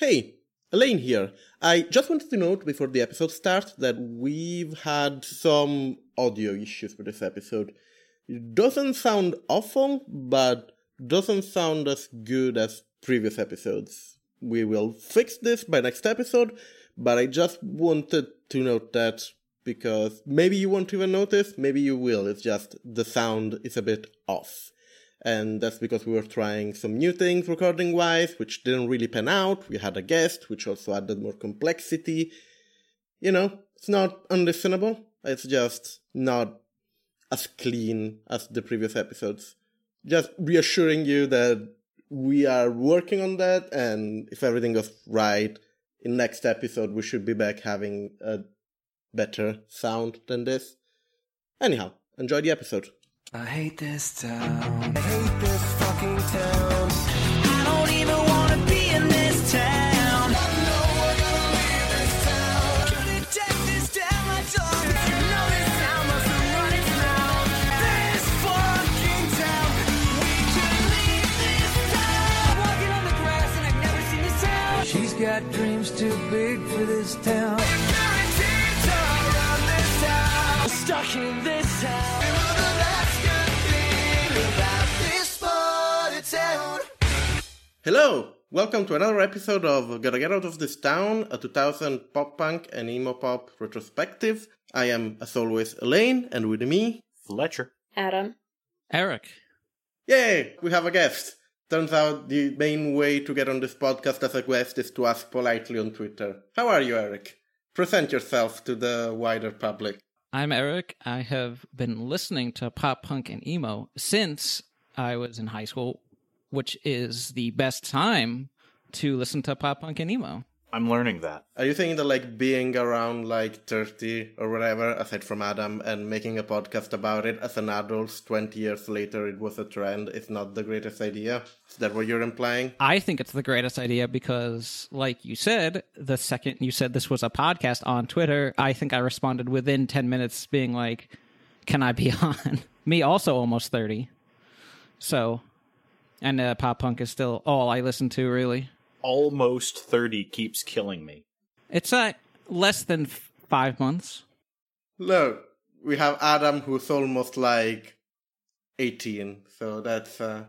Hey, Elaine here. I just wanted to note before the episode starts that we've had some audio issues with this episode. It doesn't sound awful, but doesn't sound as good as previous episodes. We will fix this by next episode, but I just wanted to note that because maybe you won't even notice, maybe you will. It's just the sound is a bit off and that's because we were trying some new things recording wise, which didn't really pan out. We had a guest, which also added more complexity. You know, it's not unlistenable. It's just not as clean as the previous episodes. Just reassuring you that we are working on that, and if everything goes right, in next episode we should be back having a better sound than this. Anyhow, enjoy the episode. I hate this town. Fucking Hello! Welcome to another episode of Gotta Get Out of This Town, a 2000 pop punk and emo pop retrospective. I am, as always, Elaine, and with me, Fletcher. Adam. Eric. Yay! We have a guest. Turns out the main way to get on this podcast as a guest is to ask politely on Twitter. How are you, Eric? Present yourself to the wider public. I'm Eric. I have been listening to pop punk and emo since I was in high school, which is the best time to listen to pop punk and emo. I'm learning that. Are you thinking that like being around like 30 or whatever, aside from Adam, and making a podcast about it as an adult 20 years later it was a trend is not the greatest idea? Is that what you're implying? I think it's the greatest idea because, like you said, the second you said this was a podcast on Twitter, I think I responded within 10 minutes being like, Can I be on? Me also almost 30. So, and uh, pop punk is still all I listen to, really. Almost 30 keeps killing me. It's uh, less than f- five months. Look, we have Adam who's almost like 18, so that's uh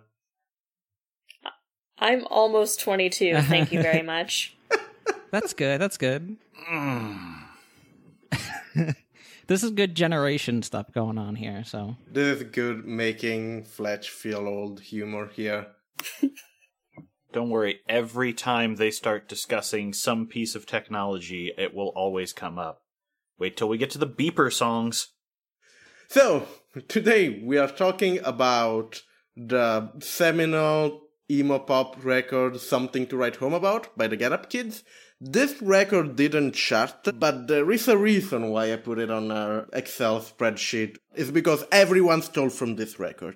I'm almost 22. Thank you very much. That's good. That's good. this is good generation stuff going on here. So this is good making Fletch feel old humor here. Don't worry, every time they start discussing some piece of technology, it will always come up. Wait till we get to the beeper songs. So, today we are talking about the seminal emo pop record Something to Write Home About by the Get Up Kids. This record didn't chart, but there is a reason why I put it on our Excel spreadsheet. It's because everyone stole from this record.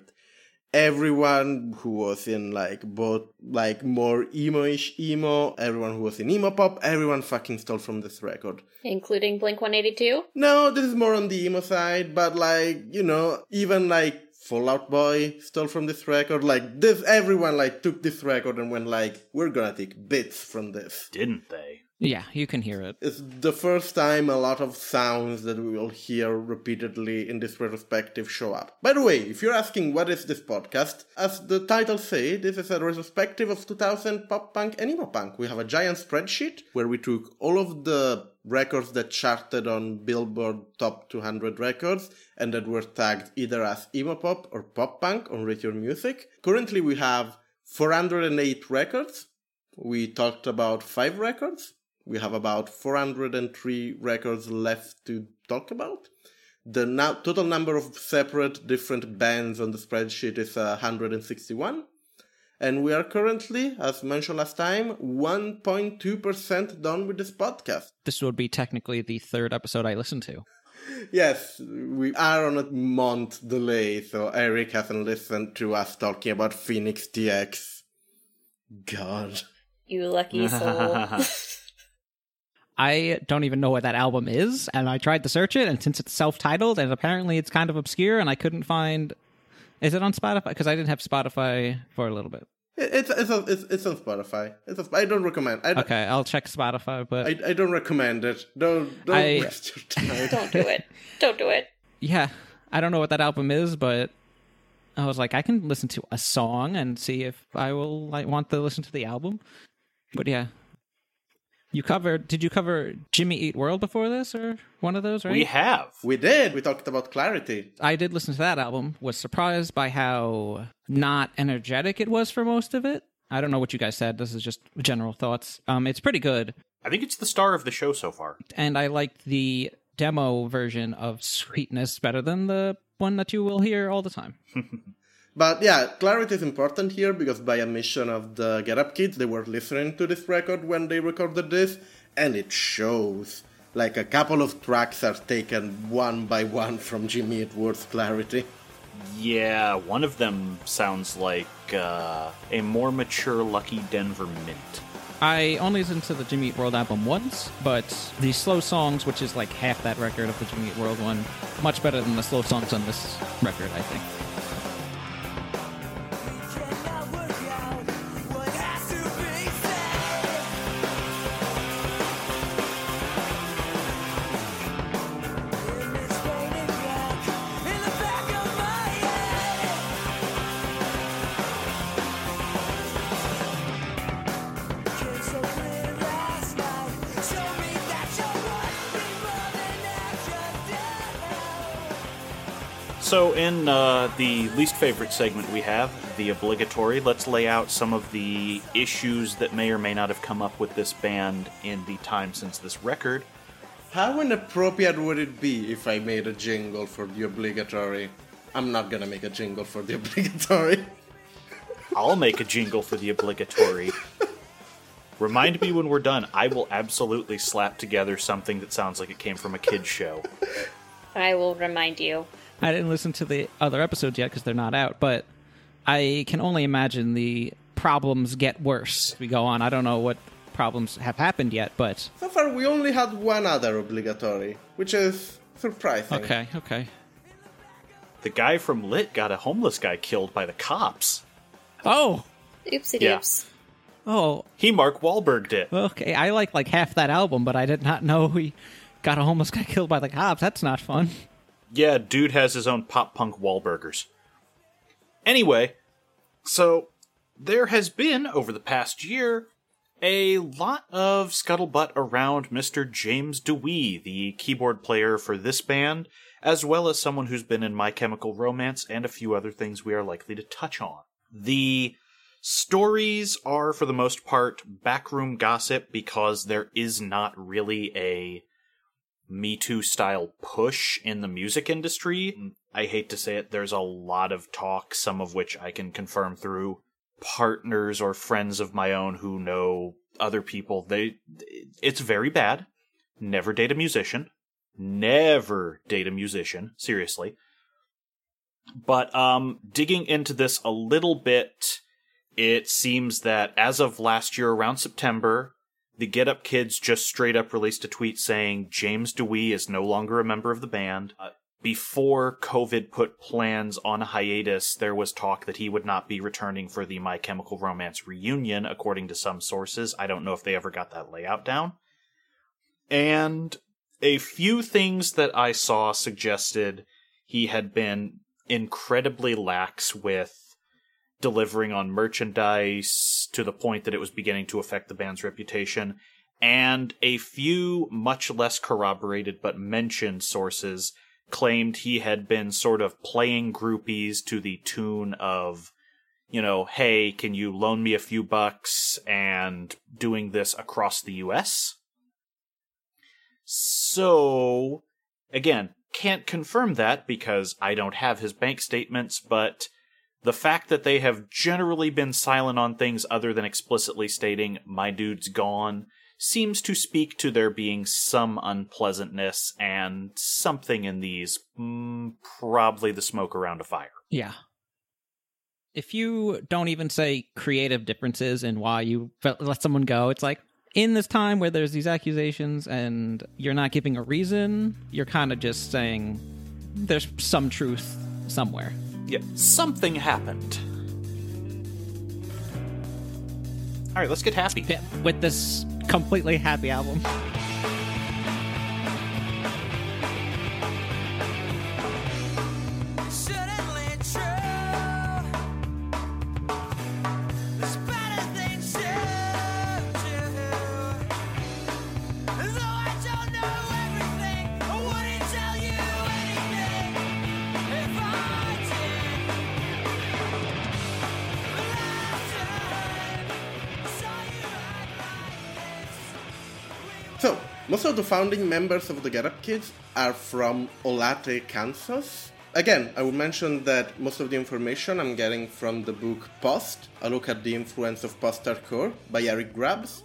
Everyone who was in like both like more emo-ish emo, everyone who was in emo pop, everyone fucking stole from this record. Including Blink 182. No, this is more on the emo side, but like, you know, even like Fallout Boy stole from this record. Like this everyone like took this record and went like, we're gonna take bits from this. Didn't they? Yeah, you can hear it. It's the first time a lot of sounds that we will hear repeatedly in this retrospective show up. By the way, if you're asking what is this podcast, as the title say, this is a retrospective of 2000 pop punk and emo punk. We have a giant spreadsheet where we took all of the records that charted on Billboard Top 200 records and that were tagged either as emo pop or pop punk on Your Music. Currently we have 408 records. We talked about five records. We have about 403 records left to talk about. The now, total number of separate different bands on the spreadsheet is uh, 161. And we are currently, as mentioned last time, 1.2% done with this podcast. This would be technically the third episode I listened to. Yes, we are on a month delay, so Eric hasn't listened to us talking about Phoenix TX. God. You lucky soul. I don't even know what that album is, and I tried to search it, and since it's self-titled, and apparently it's kind of obscure, and I couldn't find. Is it on Spotify? Because I didn't have Spotify for a little bit. It's it's a, it's, it's on Spotify. It's a, I don't recommend. I, Okay, I'll check Spotify, but I, I don't recommend it. Don't don't I- waste your time. Don't do it. Don't do it. yeah, I don't know what that album is, but I was like, I can listen to a song and see if I will like want to listen to the album. But yeah, you covered. Did you cover Jimmy Eat World before this, or one of those? Right. We have. We did. We talked about clarity. I did listen to that album. Was surprised by how not energetic it was for most of it. I don't know what you guys said. This is just general thoughts. Um, it's pretty good, I think it's the star of the show so far. and I liked the demo version of Sweetness better than the one that you will hear all the time. But yeah, clarity is important here because by admission of the Get Up Kids, they were listening to this record when they recorded this, and it shows. Like a couple of tracks are taken one by one from Jimmy Eat World's Clarity. Yeah, one of them sounds like uh, a more mature Lucky Denver Mint. I only listened to the Jimmy Eat World album once, but the slow songs, which is like half that record of the Jimmy Eat World one, much better than the slow songs on this record, I think. So, in uh, the least favorite segment we have, the obligatory, let's lay out some of the issues that may or may not have come up with this band in the time since this record. How inappropriate would it be if I made a jingle for the obligatory? I'm not gonna make a jingle for the obligatory. I'll make a jingle for the obligatory. Remind me when we're done. I will absolutely slap together something that sounds like it came from a kid's show. I will remind you. I didn't listen to the other episodes yet because they're not out, but I can only imagine the problems get worse as we go on. I don't know what problems have happened yet, but So far, we only had one other obligatory, which is surprising. okay, okay. The guy from Lit got a homeless guy killed by the cops. Oh, Oopsie Yeah. doops. oh, He Mark Wahlberg did. okay. I like like half that album, but I did not know he got a homeless guy killed by the cops. That's not fun. Yeah, dude has his own pop punk Wahlburgers. Anyway, so there has been over the past year a lot of scuttlebutt around Mr. James Dewey, the keyboard player for this band, as well as someone who's been in My Chemical Romance and a few other things we are likely to touch on. The stories are, for the most part, backroom gossip because there is not really a me Too style push in the music industry. I hate to say it, there's a lot of talk, some of which I can confirm through partners or friends of my own who know other people. They it's very bad. Never date a musician. Never date a musician, seriously. But um digging into this a little bit, it seems that as of last year around September, the Get Up Kids just straight up released a tweet saying James Dewey is no longer a member of the band. Uh, before COVID put plans on hiatus, there was talk that he would not be returning for the My Chemical Romance reunion, according to some sources. I don't know if they ever got that layout down. And a few things that I saw suggested he had been incredibly lax with delivering on merchandise to the point that it was beginning to affect the band's reputation. And a few much less corroborated but mentioned sources claimed he had been sort of playing groupies to the tune of, you know, hey, can you loan me a few bucks and doing this across the US? So, again, can't confirm that because I don't have his bank statements, but the fact that they have generally been silent on things other than explicitly stating, my dude's gone, seems to speak to there being some unpleasantness and something in these, mm, probably the smoke around a fire. Yeah. If you don't even say creative differences in why you let someone go, it's like in this time where there's these accusations and you're not giving a reason, you're kind of just saying there's some truth somewhere. Yeah, something happened. All right, let's get happy. With this completely happy album. Of the founding members of the Get Up Kids are from Olathe, Kansas. Again, I would mention that most of the information I'm getting from the book Post, a look at the influence of post-hardcore by Eric Grubbs,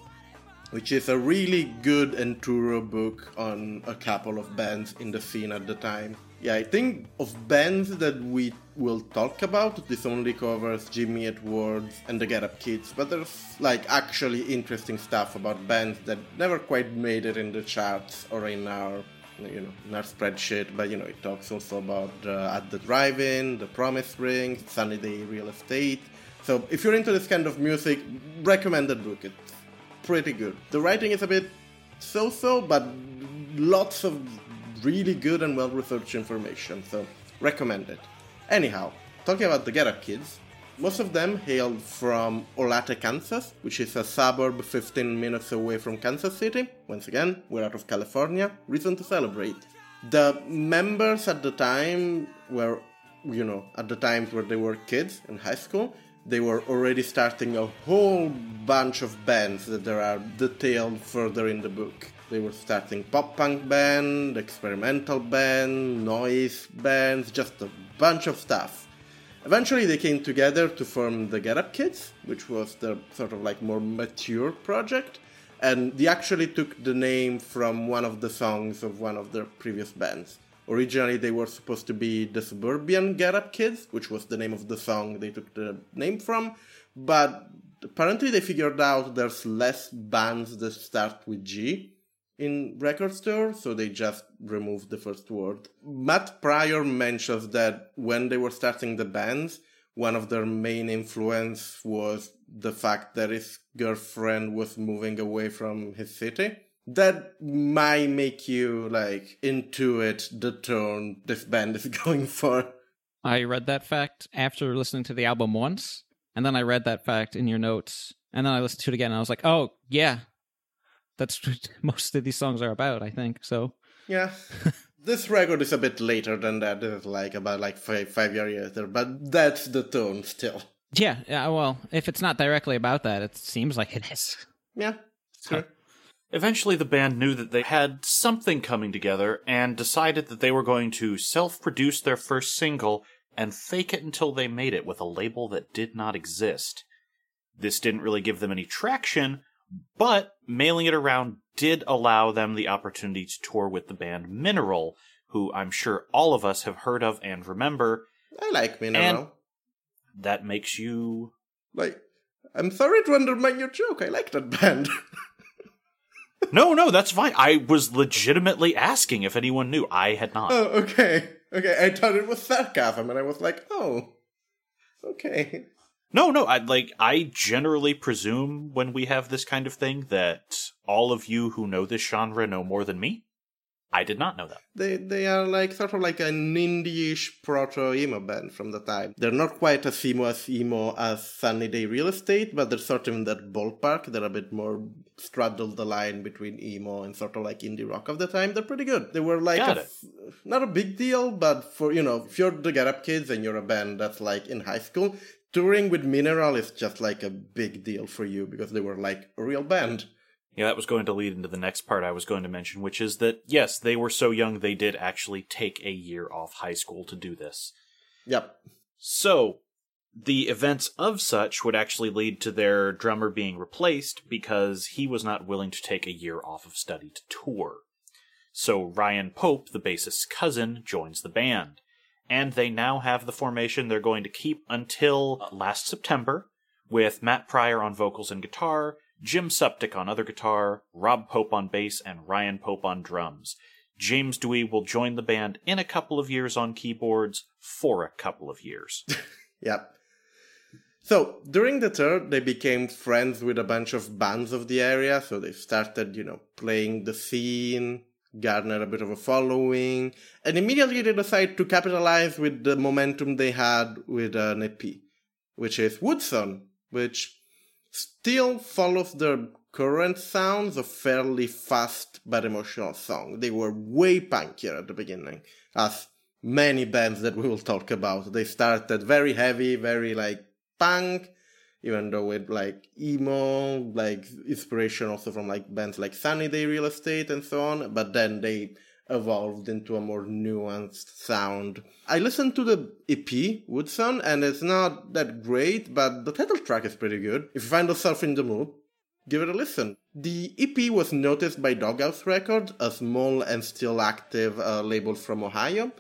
which is a really good and thorough book on a couple of bands in the scene at the time. Yeah, I think of bands that we will talk about, this only covers Jimmy Eat World and the Get Up Kids, but there's like actually interesting stuff about bands that never quite made it in the charts or in our you know in our spreadsheet but you know it talks also about uh, at the drive-in the promise ring sunny day real estate. So if you're into this kind of music recommended book it's pretty good. The writing is a bit so-so but lots of really good and well-researched information so recommend it anyhow talking about the get up kids most of them hailed from Olathe, Kansas, which is a suburb 15 minutes away from Kansas City. Once again, we're out of California. Reason to celebrate. The members at the time were, you know, at the times where they were kids in high school, they were already starting a whole bunch of bands that there are detailed further in the book. They were starting pop punk band, experimental band, noise bands, just a bunch of stuff. Eventually, they came together to form the Get Up Kids, which was their sort of like more mature project, and they actually took the name from one of the songs of one of their previous bands. Originally, they were supposed to be the Suburban Get Up Kids, which was the name of the song they took the name from, but apparently they figured out there's less bands that start with G in record store, so they just removed the first word. Matt Pryor mentions that when they were starting the bands, one of their main influence was the fact that his girlfriend was moving away from his city. That might make you like intuit the tone this band is going for. I read that fact after listening to the album once, and then I read that fact in your notes, and then I listened to it again, and I was like, oh, yeah. That's what most of these songs are about, I think. So, Yeah. this record is a bit later than that. It's like about like five five years later, but that's the tone still. yeah, yeah, well, if it's not directly about that, it seems like it is. Yeah. Sure. Eventually, the band knew that they had something coming together and decided that they were going to self produce their first single and fake it until they made it with a label that did not exist. This didn't really give them any traction, but mailing it around did allow them the opportunity to tour with the band Mineral, who I'm sure all of us have heard of and remember. I like Mineral. And- That makes you. Like, I'm sorry to undermine your joke. I like that band. No, no, that's fine. I was legitimately asking if anyone knew. I had not. oh, okay. Okay, I thought it was sarcasm, and I was like, oh, okay. No, no, I like I generally presume when we have this kind of thing that all of you who know this genre know more than me. I did not know that. They they are like sort of like an indie-ish proto emo band from the time. They're not quite as emo as emo as Sunny Day Real Estate, but they're sort of in that ballpark. They're a bit more straddle the line between emo and sort of like indie rock of the time. They're pretty good. They were like a not a big deal, but for you know, if you're the Get Up Kids and you're a band that's like in high school, touring with Mineral is just like a big deal for you because they were like a real band. Yeah, that was going to lead into the next part I was going to mention, which is that yes, they were so young they did actually take a year off high school to do this. Yep. So, the events of such would actually lead to their drummer being replaced because he was not willing to take a year off of study to tour. So, Ryan Pope, the bassist's cousin, joins the band. And they now have the formation they're going to keep until uh, last September, with Matt Pryor on vocals and guitar, Jim Suptic on other guitar, Rob Pope on bass, and Ryan Pope on drums. James Dewey will join the band in a couple of years on keyboards for a couple of years. Yep. So during the tour, they became friends with a bunch of bands of the area. So they started, you know, playing the scene, garnered a bit of a following, and immediately they decided to capitalize with the momentum they had with uh, an EP, which is Woodson, which still follows their current sounds of fairly fast but emotional song. They were way punkier at the beginning, as many bands that we will talk about. They started very heavy, very like punk, even though with like emo, like inspiration also from like bands like Sunny Day Real Estate and so on, but then they evolved into a more nuanced sound. I listened to the EP, Woodson, and it's not that great, but the title track is pretty good. If you find yourself in the mood, give it a listen. The EP was noticed by Doghouse Records, a small and still active uh, label from Ohio.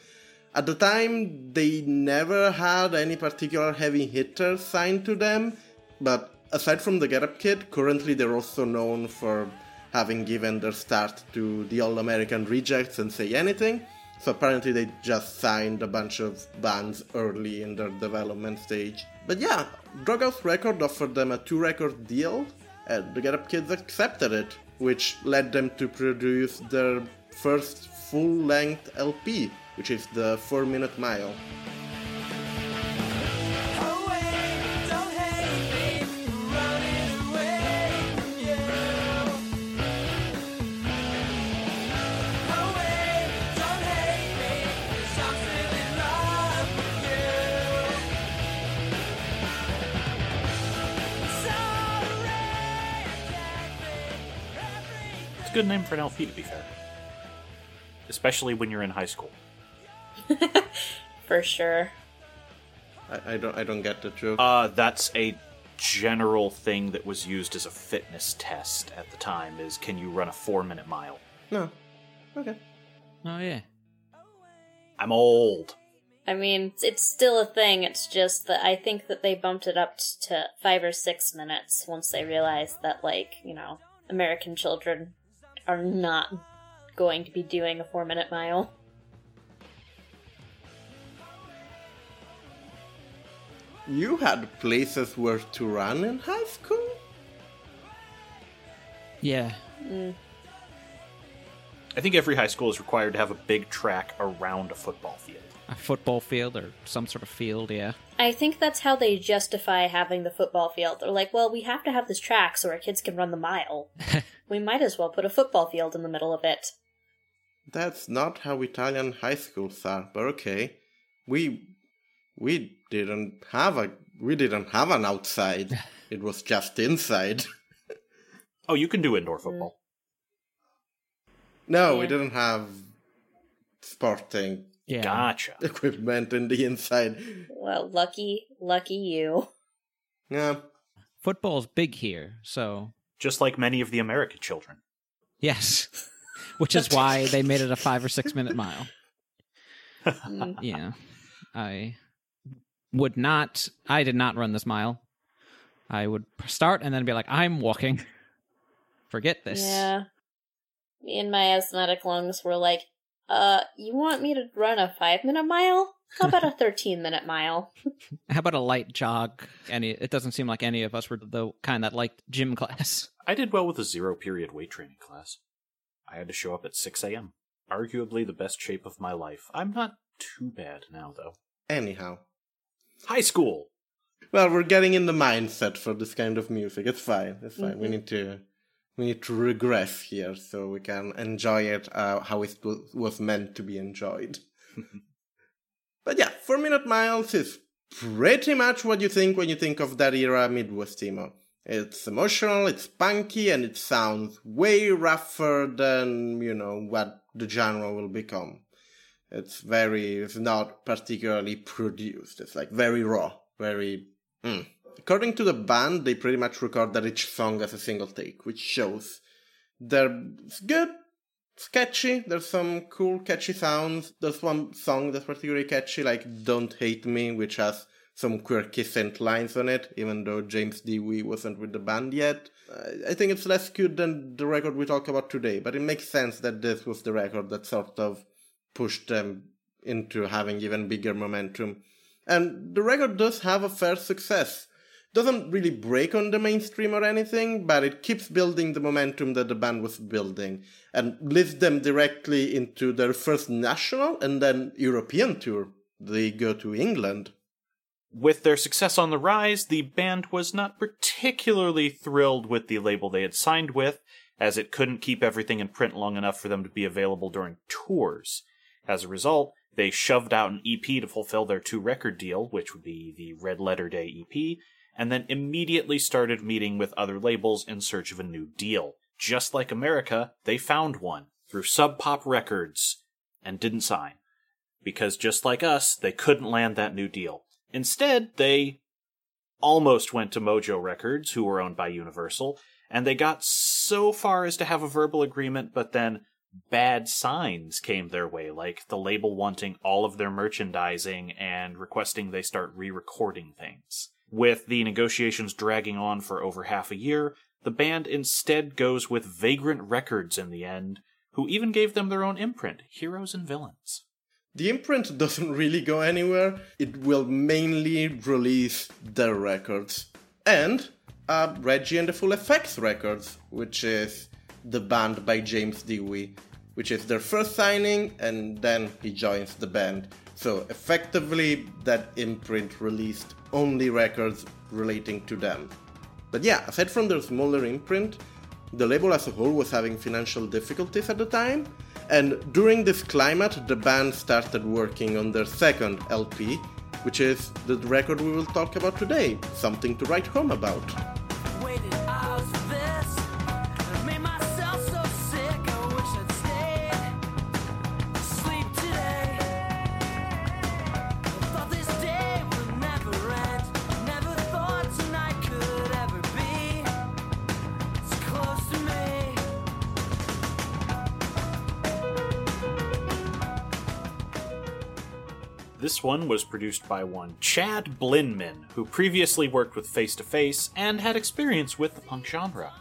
At the time, they never had any particular heavy hitters signed to them, but aside from the Get Up Kid, currently they're also known for having given their start to the All American Rejects and Say Anything. So apparently they just signed a bunch of bands early in their development stage. But yeah, Doghouse Record offered them a two record deal, and the Get Up Kids accepted it, which led them to produce their first full length LP, which is the 4 Minute Mile. It's a good name for an LP, to be fair. Especially when you're in high school. For sure. I, I don't I don't get the joke. Uh, that's a general thing that was used as a fitness test at the time is can you run a four minute mile? no. Okay. Oh yeah. I'm old. I mean, it's still a thing. It's just that I think that they bumped it up to five or six minutes once they realized that, like, you know, American children are not going to be doing a four minute mile. You had places where to run in high school? Yeah. Mm. I think every high school is required to have a big track around a football field. A football field or some sort of field, yeah. I think that's how they justify having the football field. They're like, well, we have to have this track so our kids can run the mile. we might as well put a football field in the middle of it. That's not how Italian high schools are, but okay. We we didn't have a we didn't have an outside. It was just inside. Oh, you can do indoor football. No, we didn't have sporting Yeah. Gotcha. equipment in the inside. Well, lucky, lucky you. Yeah. Football's big here, so Just like many of the American children. yes. Which is why they made it a five or six minute mile. Mm. Yeah. I would not I did not run this mile. I would start and then be like, I'm walking. Forget this. Yeah. Me and my asthmatic lungs were like, uh, you want me to run a five minute mile? How about a 13 minute mile? How about a light jog? Any it doesn't seem like any of us were the kind that liked gym class. I did well with a zero period weight training class. I had to show up at 6 a.m. Arguably the best shape of my life. I'm not too bad now, though. Anyhow. High school! Well, we're getting in the mindset for this kind of music. It's fine. It's fine. We need to we need to regress here so we can enjoy it uh, how it was meant to be enjoyed. but yeah, four minute miles is pretty much what you think when you think of that era Midwest emo. It's emotional, it's punky, and it sounds way rougher than you know what the genre will become. It's very, it's not particularly produced. It's like very raw, very. Mm. According to the band, they pretty much recorded each song as a single take, which shows they're good, it's catchy. There's some cool, catchy sounds. There's one song that's particularly catchy, like "Don't Hate Me," which has some quirky synth lines on it, even though James Dewey wasn't with the band yet. I- I think it's less good than the record we talk about today, but it makes sense that this was the record that sort of pushed them into having even bigger momentum. And the record does have a fair success. Doesn't really break on the mainstream or anything, but it keeps building the momentum that the band was building and leads them directly into their first national and then European tour. They go to England. With their success on the rise, the band was not particularly thrilled with the label they had signed with, as it couldn't keep everything in print long enough for them to be available during tours. As a result, they shoved out an EP to fulfill their two record deal, which would be the Red Letter Day EP, and then immediately started meeting with other labels in search of a new deal. Just like America, they found one through Sub Pop Records and didn't sign. Because just like us, they couldn't land that new deal. Instead, they almost went to Mojo Records, who were owned by Universal, and they got so far as to have a verbal agreement, but then bad signs came their way, like the label wanting all of their merchandising and requesting they start re recording things. With the negotiations dragging on for over half a year, the band instead goes with Vagrant Records in the end, who even gave them their own imprint, Heroes and Villains. The imprint doesn't really go anywhere. It will mainly release their records. And uh, Reggie and the Full Effects records, which is the band by James Dewey, which is their first signing, and then he joins the band. So effectively, that imprint released only records relating to them. But yeah, aside from their smaller imprint, the label as a whole was having financial difficulties at the time, and during this climate, the band started working on their second LP, which is the record we will talk about today, Something to Write Home About. This one was produced by one Chad Blinman, who previously worked with Face to Face and had experience with the punk genre.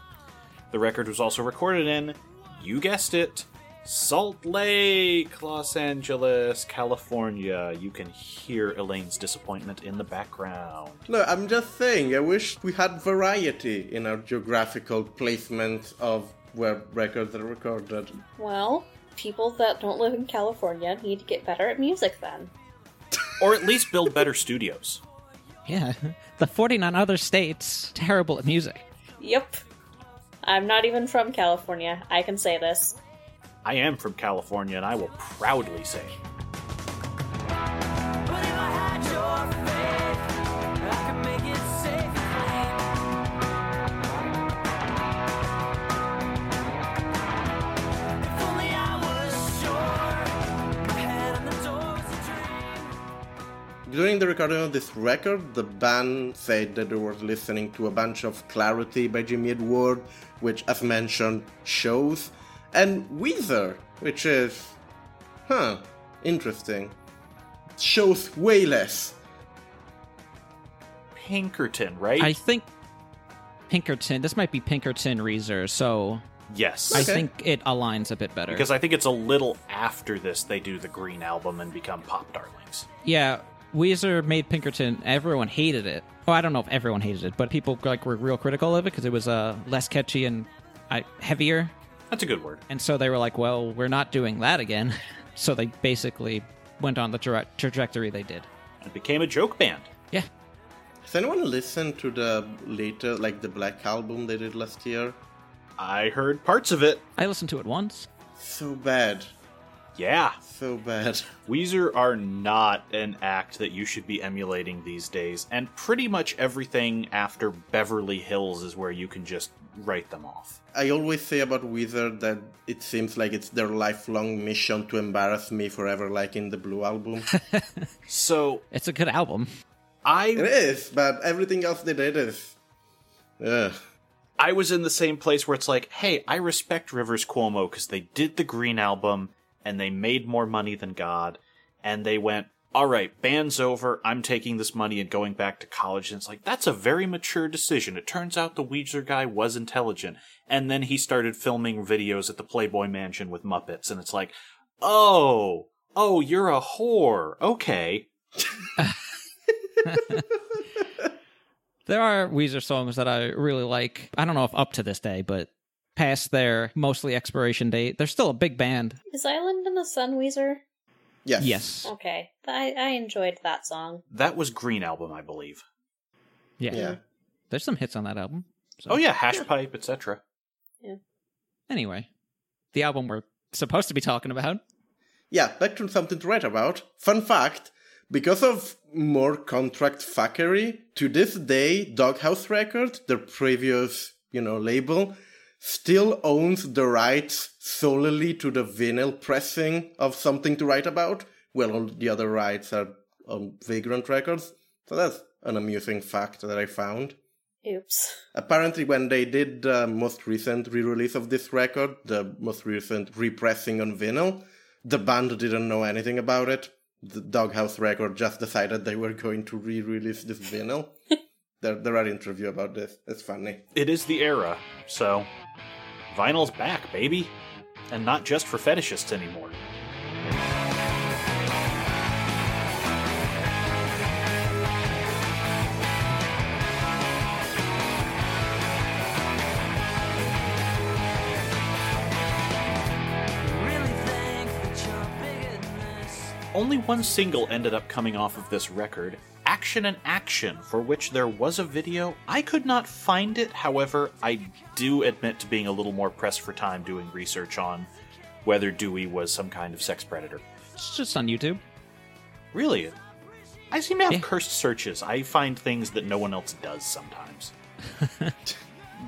The record was also recorded in, you guessed it, Salt Lake, Los Angeles, California. You can hear Elaine's disappointment in the background. No, I'm just saying, I wish we had variety in our geographical placement of where records are recorded. Well, people that don't live in California need to get better at music then. Or at least build better studios. Yeah, the 49 other states terrible at music. Yep. I'm not even from California. I can say this. I am from California and I will proudly say. During the recording of this record, the band said that they were listening to a bunch of Clarity by Jimmy Eat World, which, as mentioned, shows, and Weezer, which is, huh, interesting. Shows way less. Pinkerton, right? I think Pinkerton, this might be Pinkerton Weezer, so yes. I Okay. think it aligns a bit better. Because I think it's a little after this they do the Green album and become pop darlings. Yeah, Weezer made Pinkerton. Everyone hated it. Oh, I don't know if everyone hated it, but people like were real critical of it because it was uh, less catchy and uh, heavier. That's a good word. And so they were like, "Well, we're not doing that again." so they basically went on the tra- trajectory they did. It became a joke band. Yeah, Has anyone listened to the later, like the Black album they did last year? I heard parts of it. I listened to it once. So bad. Yeah. So bad. Weezer are not an act that you should be emulating these days, and pretty much everything after Beverly Hills is where you can just write them off. I always say about Weezer that it seems like it's their lifelong mission to embarrass me forever, like in the Blue album. So It's a good album. I It is, but everything else they did is. Ugh. I was in the same place where it's like, hey, I respect Rivers Cuomo because they did the Green album and they made more money than God, and they went, all right, band's over. I'm taking this money and going back to college. And it's like, that's a very mature decision. It turns out the Weezer guy was intelligent. And then he started filming videos at the Playboy Mansion with Muppets. And it's like, oh, oh, you're a whore. Okay. There are Weezer songs that I really like. I don't know if up to this day, but past their mostly expiration date, they're still a big band. Is Island in the Sun Weezer? Yes. Yes. Okay, I I enjoyed that song. That was Green Album, I believe. Yeah. Yeah. There's some hits on that album. So, Oh yeah, Hash Pipe, etc. Yeah. Anyway, the album we're supposed to be talking about. Yeah, back to something to write about. Fun fact because of more contract fuckery, to this day, Doghouse Records, their previous, you know, label, still owns the rights solely to the vinyl pressing of something to write about, while all the other rights are on Vagrant Records. So that's an amusing fact that I found. Oops. Apparently, when they did the most recent re release of this record, the most recent repressing on vinyl, the band didn't know anything about it. The Doghouse record just decided they were going to re release this vinyl. there, there are interviews about this. It's funny. It is the era, so vinyl's back, baby. And not just for fetishists anymore. Really think that you're bigger than this. Only one single ended up coming off of this record Action and Action, for which there was a video. I could not find it, however, I do admit to being a little more pressed for time doing research on whether Dewey was some kind of sex predator. It's just on YouTube. Really? I seem to have Yeah. cursed searches. I find things that no one else does sometimes.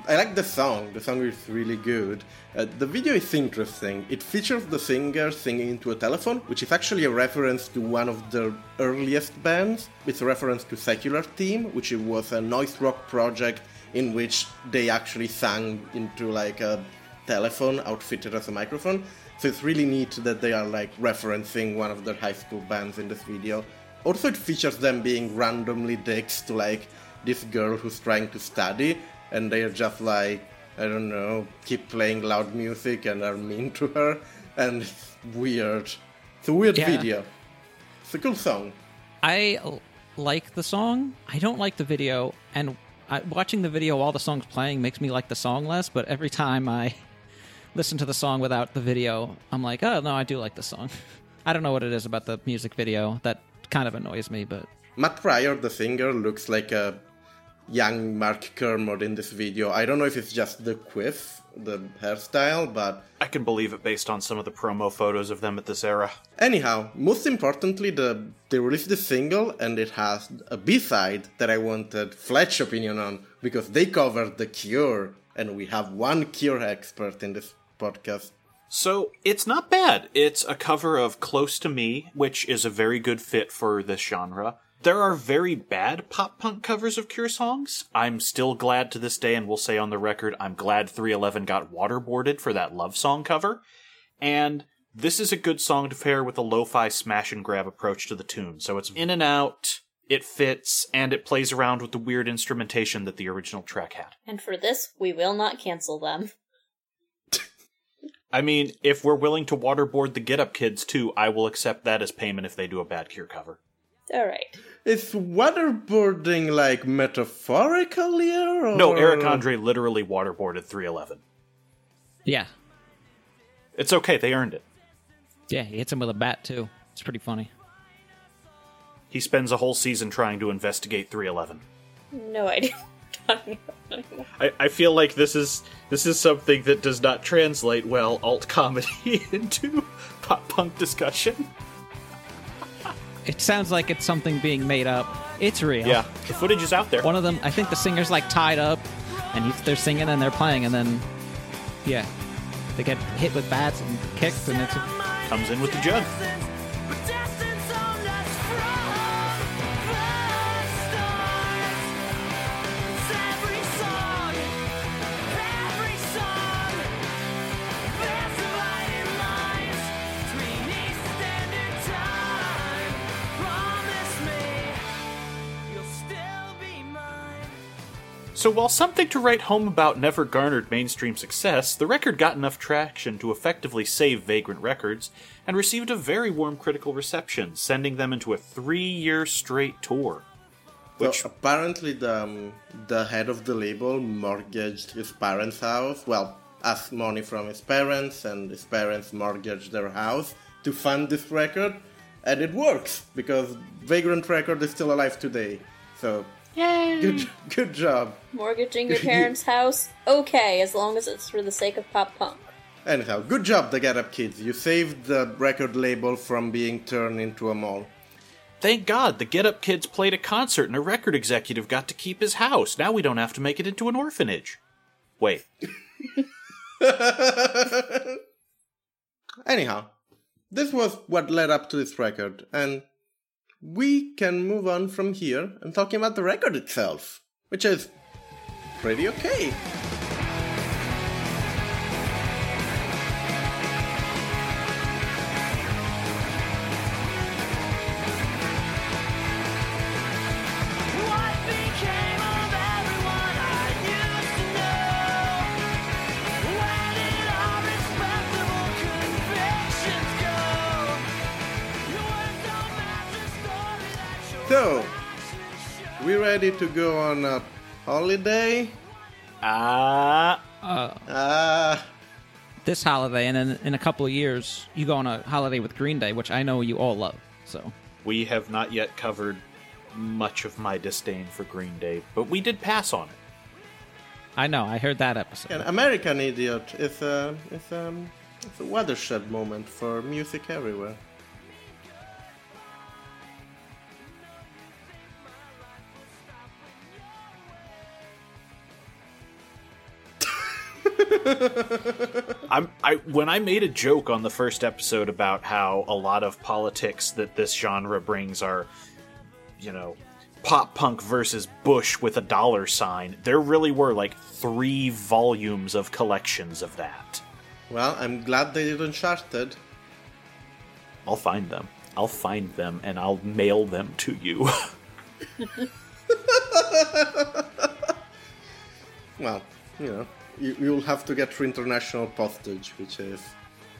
I like the song. The song is really good. Uh, the video is interesting. It features the singer singing into a telephone, which is actually a reference to one of the earliest bands. It's a reference to Secular Theme, which was a noise rock project in which they actually sang into like a telephone outfitted as a microphone. So it's really neat that they are like referencing one of their high school bands in this video. Also, it features them being randomly dicks to like this girl who's trying to study, and they are just like, I don't know, keep playing loud music and are mean to her, and it's weird. It's a weird Yeah. video. It's a cool song. I like the song. I don't like the video, and I, watching the video while the song's playing makes me like the song less. But every time I listen to the song without the video, I'm like, oh no, I do like the song. I don't know what it is about the music video that kind of annoys me, but Matt Pryor, the singer, looks like a young Mark Kermode in this video. I don't know if it's just the quiff, the hairstyle, but I can believe it based on some of the promo photos of them at this era. Anyhow, most importantly, the they released the single and it has a B-side that I wanted Fletch opinion on because they covered The Cure and we have one Cure expert in this podcast. So it's not bad. It's a cover of Close to Me, which is a very good fit for this genre. There are very bad pop punk covers of Cure songs. I'm still glad to this day, and will say on the record, I'm glad 311 got waterboarded for that love song cover. And this is a good song to pair with a lo fi smash and grab approach to the tune. So it's in and out, it fits, and it plays around with the weird instrumentation that the original track had. And for this, we will not cancel them. I mean, if we're willing to waterboard the Get Up Kids too, I will accept that as payment if they do a bad Cure cover. All right. Is waterboarding like metaphorically or No, Eric Andre literally waterboarded 311. yeah, It's okay, they earned it. yeah, he hits him with a bat too. It's pretty funny. He spends a whole season trying to investigate 311. No idea I'm talking about anymore. I, I feel like this is this is something that does not translate well alt comedy into pop punk discussion. It sounds like it's something being made up. It's real. Yeah, the footage is out there. One of them, I think the singer's like tied up, and he's, they're singing and they're playing, and then, yeah, they get hit with bats and kicked, and it Comes in with the jug. So while something to write home about never garnered mainstream success, the record got enough traction to effectively save Vagrant Records and received a very warm critical reception, sending them into a three year straight tour. Which so apparently the um, the head of the label mortgaged his parents' house. Well, asked money from his parents, and his parents mortgaged their house to fund this record, and it works because Vagrant Record is still alive today. So Yay! good good job. Mortgaging your parents' house? Okay, as long as it's for the sake of pop punk. Anyhow, good job, the Get Up Kids. You saved the record label from being turned into a mall. Thank God the Get Up Kids played a concert and a record executive got to keep his house. Now we don't have to make it into an orphanage. Wait, Anyhow, this was what led up to this record, and we can move on from here and talking about the record itself, which is pretty okay. To go on a holiday? ah, Ah, This holiday, and then in a couple of years, you go on a holiday with Green Day, which I know you all love. So we have not yet covered much of my disdain for Green Day, but we did pass on it. I know I heard that episode. an American Idiot is a, is a, it's a watershed moment for music everywhere. I'm I when I made a joke on the first episode about how a lot of politics that this genre brings are, you know, pop punk versus Bush with a dollar sign. There really were like three volumes of collections of that. Well, I'm glad they did Uncharted. I'll find them. I'll find them and I'll mail them to you. Well, you know, you, you'll have to get through international postage, which is,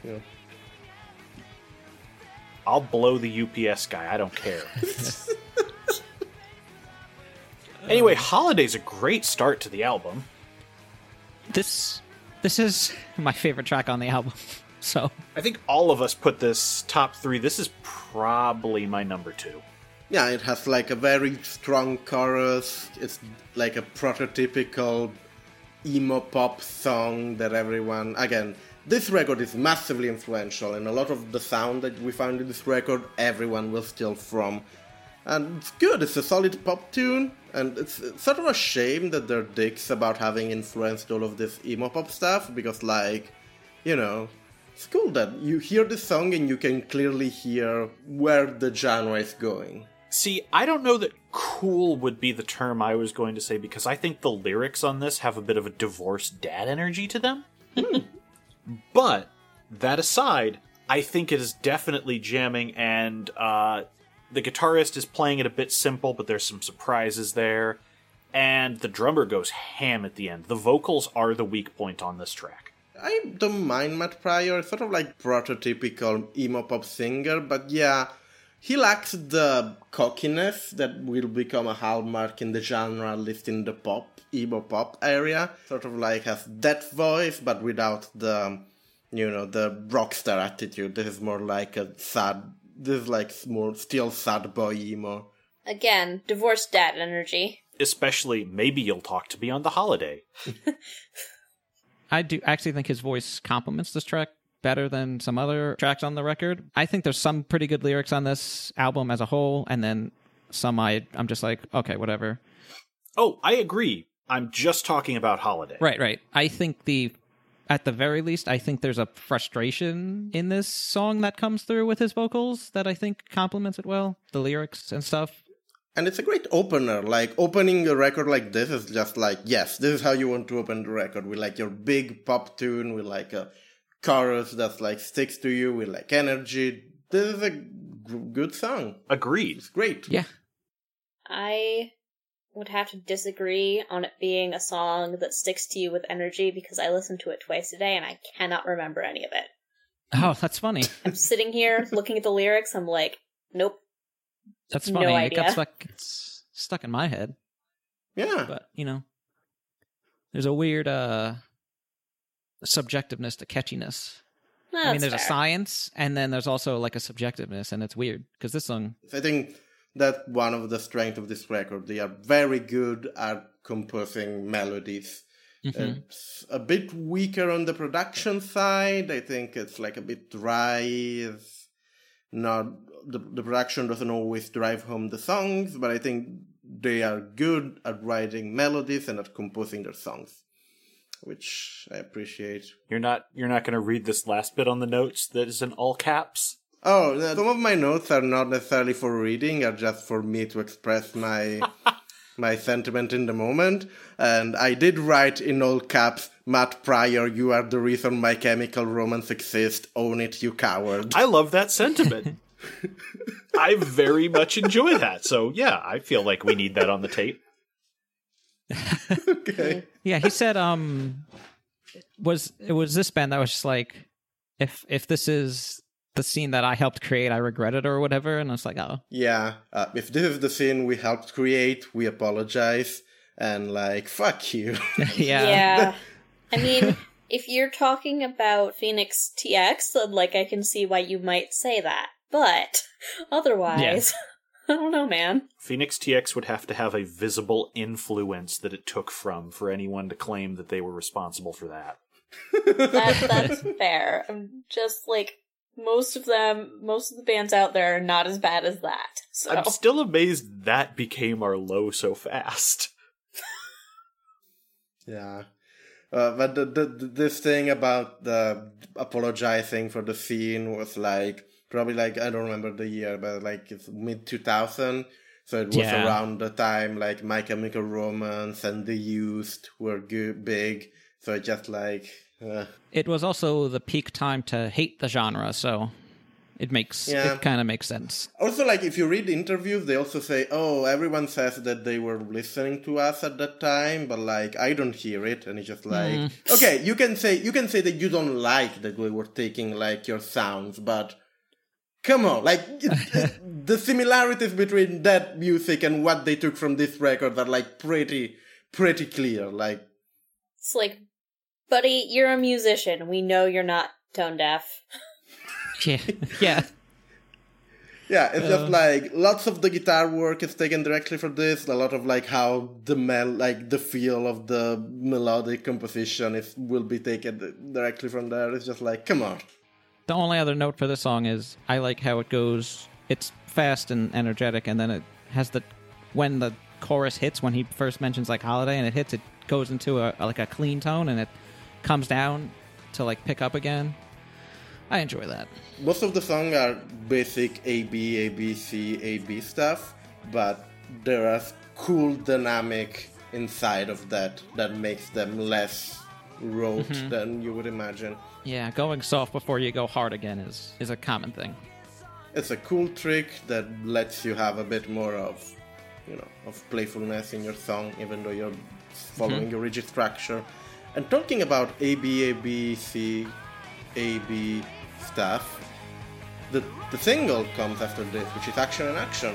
you know. I'll blow the UPS guy. I don't care. anyway, Holiday's a great start to the album. This this is my favorite track on the album. So I think all of us put this top three. This is probably my number two. Yeah, it has like a very strong chorus. It's like a prototypical emo pop song that everyone. Again, this record is massively influential, and a lot of the sound that we found in this record, everyone will steal from. And it's good, it's a solid pop tune, and it's, sort of a shame that they're dicks about having influenced all of this emo pop stuff, because, like, you know, it's cool that you hear the song and you can clearly hear where the genre is going. See, I don't know that cool would be the term I was going to say because I think the lyrics on this have a bit of a divorced dad energy to them. but that aside, I think it is definitely jamming, and uh, the guitarist is playing it a bit simple, but there's some surprises there. And the drummer goes ham at the end. The vocals are the weak point on this track. I don't mind Matt Pryor, sort of like prototypical emo pop singer, but yeah, he lacks the cockiness that will become a hallmark in the genre, at least in the pop, emo pop area. Sort of like has that voice, but without the, you know, the rockstar attitude. This is more like a sad, this is like more still sad boy emo. Again, divorced dad energy. Especially, maybe you'll talk to me on the holiday. I do actually think his voice complements this track better than some other tracks on the record. I think there's some pretty good lyrics on this album as a whole, and then some I I'm just like okay whatever. Oh, I agree. I'm just talking about holiday. Right, right. I think the at the very least, I think there's a frustration in this song that comes through with his vocals that I think complements it well. The lyrics and stuff. And it's a great opener. Like opening a record like this is just like, yes, this is how you want to open the record. With like your big pop tune, with like a chorus that's like sticks to you, with like energy. This is a g- good song. Agreed. It's great. Yeah. I would have to disagree on it being a song that sticks to you with energy because I listened to it twice a day and I cannot remember any of it. Oh, that's funny. I'm sitting here looking at the lyrics. I'm like, nope. That's funny. No funny. it idea. gets like it's stuck in my head. Yeah. But you know, there's a weird uh subjectiveness to catchiness. I mean, there's a science, and then there's also like a subjectiveness, and it's weird because this song, I think that one of the strengths of this record. They are very good at composing melodies. It's a bit weaker on the production side. I think it's like a bit dry. It's not the, the production doesn't always drive home the songs, but I think they are good at writing melodies and at composing their songs, which I appreciate. You're not you're not going to read this last bit on the notes that is in all caps. Oh, no, some of my notes are not necessarily for reading, are just for me to express my my sentiment in the moment. And I did write in all caps, Matt Pryor, you are the reason my chemical romance exists. Own it, you coward. I love that sentiment. I very much enjoy that. So yeah, I feel like we need that on the tape. okay. yeah, he said, um, was it was this band that was just like, if if this is the scene that I helped create, I regret it or whatever, and I was like, oh, Yeah, uh, if this is the scene we helped create, we apologize. And like, fuck you. yeah, Yeah. I mean, if you're talking about Phoenix TX, then like I can see why you might say that. But otherwise, I don't know, man. Phoenix TX would have to have a visible influence that it took from for anyone to claim that they were responsible for that. That that's fair. I'm just like most of them, most of the bands out there are not as bad as that. So I'm still amazed that became our low so fast. Yeah. Uh, but the, the, the- this thing about the apologizing for the scene was like probably like I don't remember the year, but like it's mid two thousand. So it was Yeah. around the time like My Chemical Romance and The Used were good, big. So it just like uh, it was also the peak time to hate the genre, so it makes Yeah. it kind of makes sense. Also, like if you read interviews, they also say, "Oh, everyone says that they were listening to us at that time, but like I don't hear it." And it's just like, okay, you can say you can say that you don't like that we were taking like your sounds, but come on, like the similarities between that music and what they took from this record are like pretty pretty clear. Like, it's like, buddy, you're a musician. We know you're not tone deaf. Yeah, yeah, Yeah, it's just uh. like lots of the guitar work is taken directly from this. A lot of like how the mel, like the feel of the melodic composition is will be taken directly from there. It's just like, come on. The only other note for this song is I like how it goes. It's fast and energetic, and then it has the when the chorus hits when he first mentions like holiday, and it hits, it goes into a like a clean tone, and it comes down to like pick up again. I enjoy that. Most of the songs are basic A B A B C A B stuff, but there are cool dynamic inside of that that makes them less rote mm-hmm. than you would imagine. Yeah, going soft before you go hard again is is a common thing. it's a cool trick that lets you have a bit more of you know of playfulness in your song even though you're following hmm. your rigid structure. And talking about a b a b c a b stuff the the single comes after this which is action and action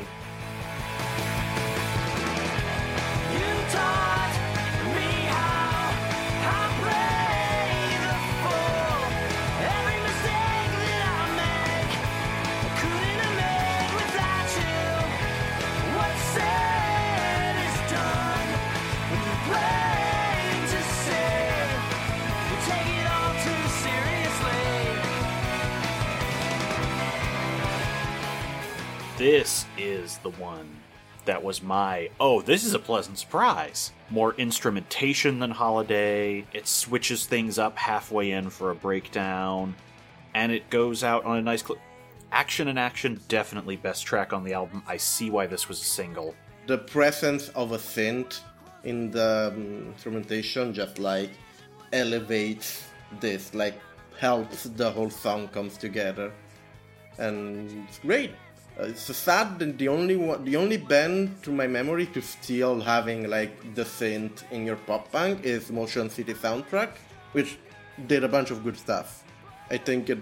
This is the one that was my oh, this is a pleasant surprise. More instrumentation than Holiday. It switches things up halfway in for a breakdown, and it goes out on a nice clip. Action and Action, definitely best track on the album. I see why this was a single. the presence of a synth in the um, instrumentation just like elevates this like helps the whole song comes together and it's great it's sad that the only one, the only band to my memory to still having like the synth in your pop punk is Motion City Soundtrack, which did a bunch of good stuff. I think it,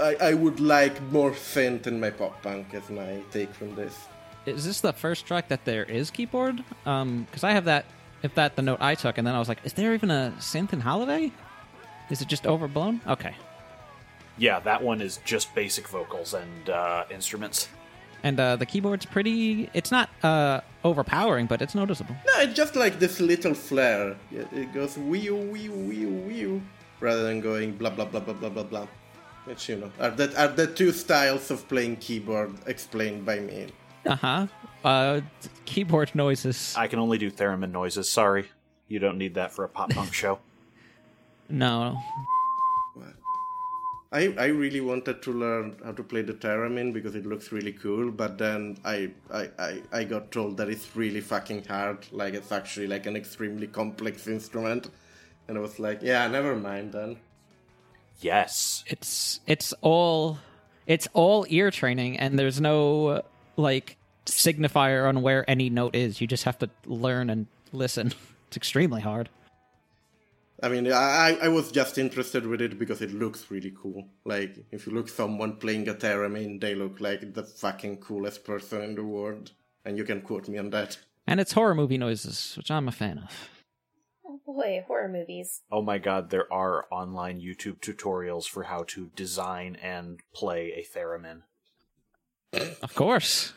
I, I would like more synth in my pop punk. as my take from this. is this the first track that there is keyboard? Um, because I have that. If that the note I took, and then I was like, is there even a synth in Holiday? Is it just overblown? Okay. Yeah, that one is just basic vocals and uh, instruments. And uh, the keyboard's pretty. It's not uh, overpowering, but it's noticeable. No, it's just like this little flare. It it goes wee wee wee wee rather than going blah blah blah blah blah blah blah. Which you know are the are the two styles of playing keyboard explained by me. Uh-huh. Uh Keyboard noises. I can only do theremin noises. Sorry. You don't need that for a pop punk show. No. I, I really wanted to learn how to play the theremin because it looks really cool, but then I, I, I, I got told that it's really fucking hard. Like it's actually like an extremely complex instrument. And I was like, yeah, never mind then. Yes. It's it's all it's all ear training, and there's no like signifier on where any note is. You just have to learn and listen. It's extremely hard. I mean, I, I was just interested with it because it looks really cool. Like, if you look someone playing a theremin, they look like the fucking coolest person in the world. And you can quote me on that. And it's horror movie noises, which I'm a fan of. Oh boy, horror movies. Oh my god, there are online YouTube tutorials for how to design and play a theremin. Of course.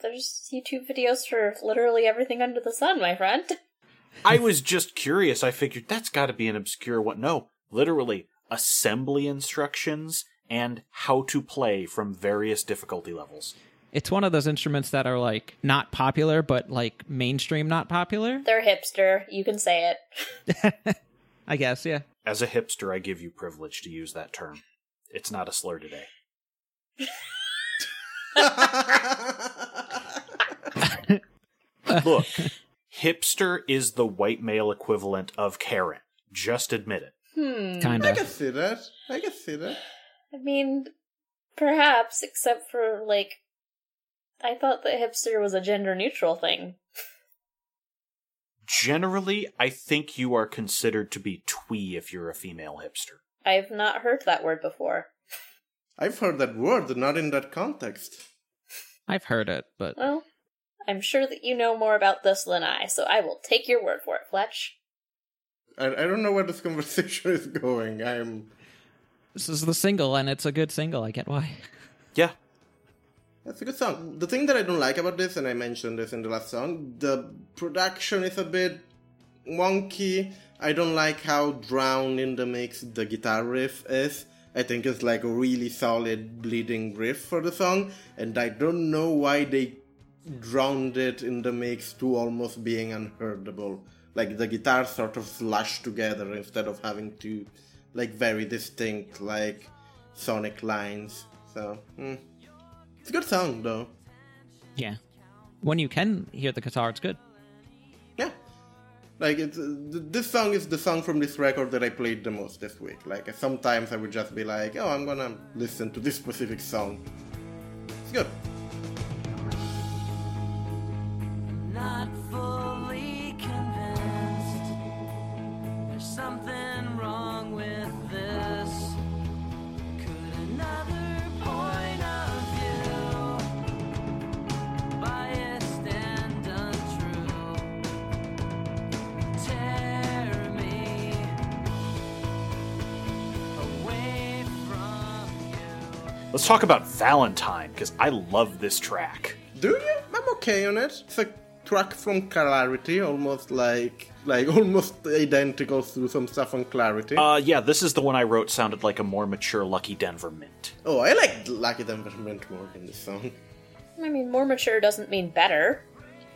There's YouTube videos for literally everything under the sun, my friend. I was just curious. I figured that's got to be an obscure one. No, literally assembly instructions and how to play from various difficulty levels. It's one of those instruments that are like not popular, but like mainstream not popular. They're hipster. You can say it. I guess, yeah. As a hipster, I give you privilege to use that term. It's not a slur today. Look, hipster is the white male equivalent of Karen. Just admit it. Hmm. Kind I can see that. I can see that. I mean, perhaps, except for, like, I thought that hipster was a gender neutral thing. Generally, I think you are considered to be twee if you're a female hipster. I've not heard that word before. I've heard that word, not in that context. I've heard it, but Well, I'm sure that you know more about this than I, so I will take your word for it, Fletch. I, I don't know where this conversation is going. I'm. this is the single, and it's a good single. I get why. Yeah, That's a good song. The thing that I don't like about this, and I mentioned this in the last song, the production is a bit wonky. I don't like how drowned in the mix the guitar riff is. I think it's like a really solid bleeding riff for the song, and I don't know why they drowned it in the mix to almost being unheardable. Like the guitars sort of slashed together instead of having two, like, very distinct, like, sonic lines. So, hmm. It's a good song, though. Yeah. When you can hear the guitar, it's good. Yeah. Like, it's, uh, this song is the song from this record that I played the most this week. Like, sometimes I would just be like, oh, I'm gonna listen to this specific song. It's good. Not fully convinced. There's something wrong with this. Could another point of view, biased and untrue, tear me away from you? let's talk about Valentine because I love this track. Do you? I'm okay on it. It's a track from Clarity, almost like like almost identical to some stuff on Clarity. Uh, yeah, this is the one I wrote. Sounded like a more mature Lucky Denver mint. oh, I like Lucky Denver Mint more than this song. I mean, more mature doesn't mean better.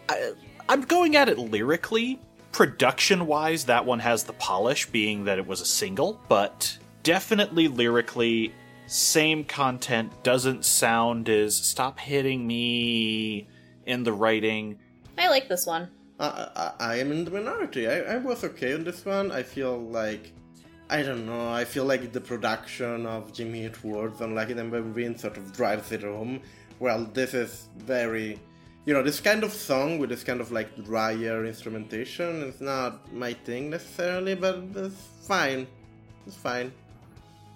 I, I'm going at it lyrically. Production wise, that one has the polish, being that it was a single, but definitely lyrically, same content, doesn't sound as stop hitting me in the writing. I like this one. I, I, I am in the minority. I, I was okay on this one. I feel like I don't know. I feel like the production of Jimmy Eat World's on Lucky Denver Mint sort of drives it home. Well, this is very, you know, this kind of song with this kind of like drier instrumentation is not my thing necessarily, but it's fine. It's fine.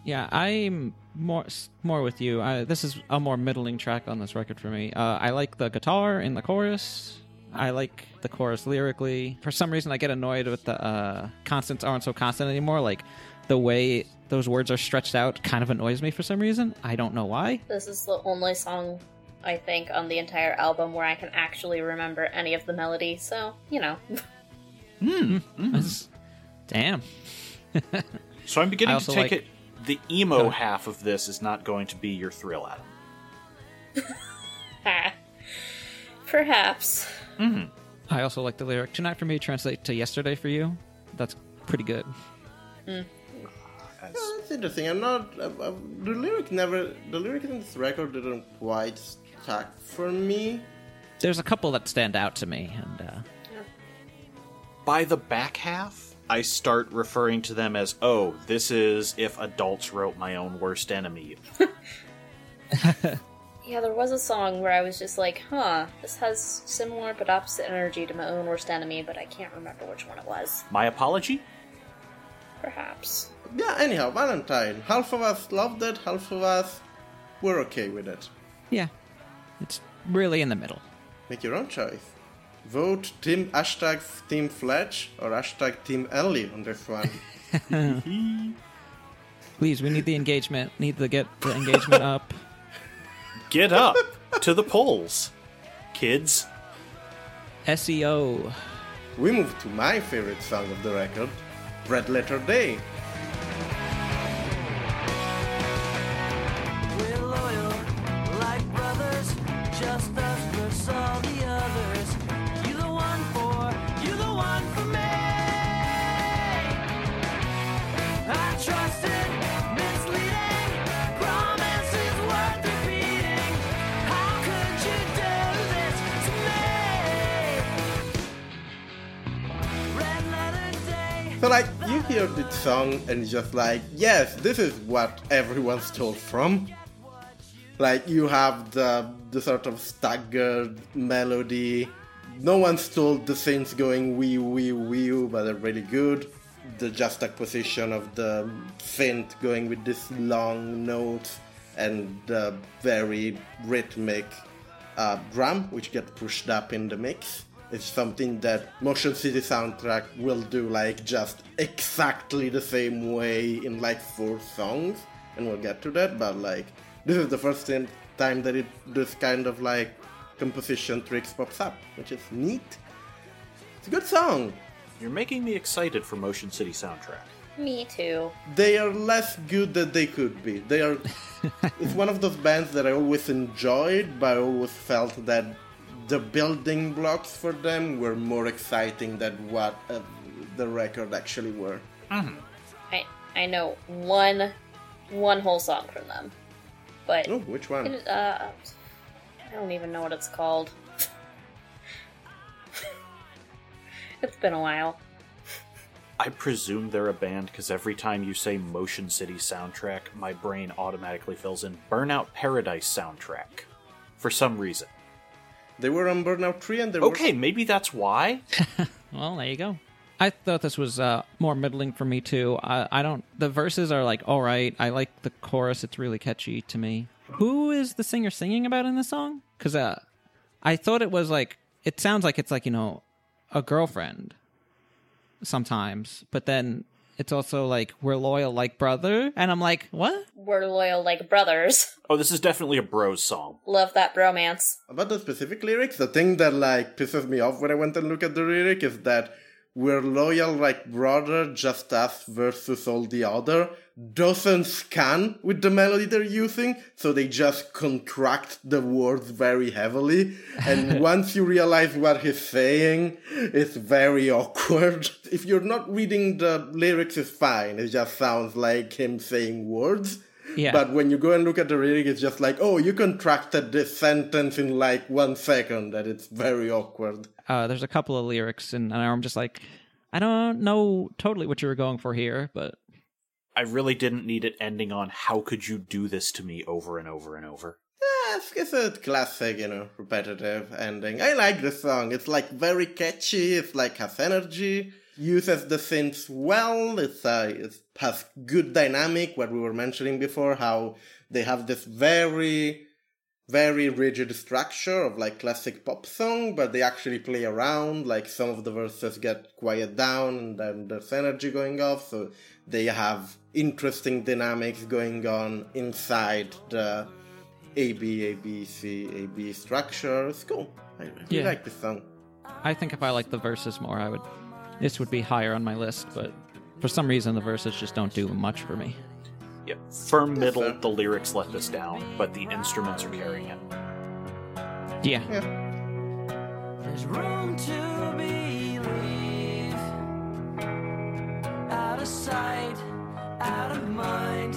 Yeah, I'm more more with you. I, this is a more middling track on this record for me. Uh, I like the guitar in the chorus. I like the chorus lyrically. For some reason, I get annoyed with the uh, constants aren't so constant anymore. Like the way those words are stretched out kind of annoys me for some reason. I don't know why. This is the only song I think on the entire album where I can actually remember any of the melody. So you know, That's- Damn. So I'm beginning to take like- it the emo Go. half of this is not going to be your thrill, Adam. Ha. Perhaps. I also like the lyric "Tonight for me" translate to "Yesterday for you." That's pretty good. As- Oh, that's interesting. I'm not. Uh, uh, the lyric never. The lyric in this record didn't quite stack for me. There's a couple that stand out to me, and uh, By the back half, I start referring to them as, oh, this is if adults wrote my own worst enemy. Yeah, there was a song where I was just like, huh, this has similar but opposite energy to my own worst enemy, but I can't remember which one it was. My apology? Perhaps. Yeah. Anyhow, Valentine. Half of us loved it. Half of us were okay with it. yeah, it's really in the middle. Make your own choice. Vote Team hashtag Team Fletch or hashtag Team Ellie on this one. Please, we need the engagement. Need to get the engagement up. Get up to the polls, kids. SEO. we move to my favorite song of the record, Red Letter Day. So like you hear the song and just like, yes, this is what everyone stole from. Like you have the the sort of staggered melody. No one stole the things going wee wee wee, but they're really good. The just juxtaposition of the synth going with this long note and the very rhythmic uh, drum, which get pushed up in the mix. It's something that Motion City soundtrack will do like just exactly the same way in like four songs, and we'll get to that. But like, this is the first time time that it this kind of like composition tricks pops up, which is neat. It's a good song. You're making me excited for Motion City soundtrack. Me too. They are less good than they could be. They are. it's one of those bands that I always enjoyed, but I always felt that the building blocks for them were more exciting than what uh, the record actually were. I I know one one whole song from them. But Oh, which one? it, uh I don't even know what it's called. it's been a while. I presume they're a band because every time you say Motion City soundtrack, my brain automatically fills in Burnout Paradise soundtrack. For some reason. They were on Burnout 3 and they were. Okay, maybe that's why. Well, there you go. I thought this was uh, more middling for me too. I, I don't. The verses are like all right. I like the chorus. It's really catchy to me. Who is the singer singing about in this song? Because uh, I thought it was like it sounds like it's like you know a girlfriend sometimes, but then it's also like we're loyal like brother, and I'm like what? We're loyal like brothers. Oh, this is definitely a bros song. Love that bromance. About the specific lyrics, the thing that like pisses me off when I went and look at the lyric is that we're loyal like brother, just us versus all the other doesn't scan with the melody they're using, so they just contract the words very heavily. And once you realize what he's saying, it's very awkward. If you're not reading the lyrics, it's fine. It just sounds like him saying words. Yeah. But when you go and look at the lyric, it's just like, oh, you contracted this sentence in like one second, and it's very awkward. Uh, there's a couple of lyrics, and, and I'm just like, I don't know totally what you were going for here, but I really didn't need it ending on how could you do this to me over and over and over. Yeah, it's, a classic, you know, repetitive ending. I like this song. It's like very catchy. It's like has energy. uses the synths well. It's, uh, it has good dynamic. What we were mentioning before, how they have this very, very rigid structure of like classic pop song, but they actually play around. Like some of the verses get quiet down, and then there's energy going off. So they have interesting dynamics going on inside the A B A B C A B structure. It's cool. I really Yeah. like this song. I think if I like the verses more, I would. This would be higher on my list, but for some reason the verses just don't do much for me. Yep. Firm middle, fair. the lyrics let this down, but the instruments are carrying it. Yeah. There's room to believe. Out of sight, out of mind,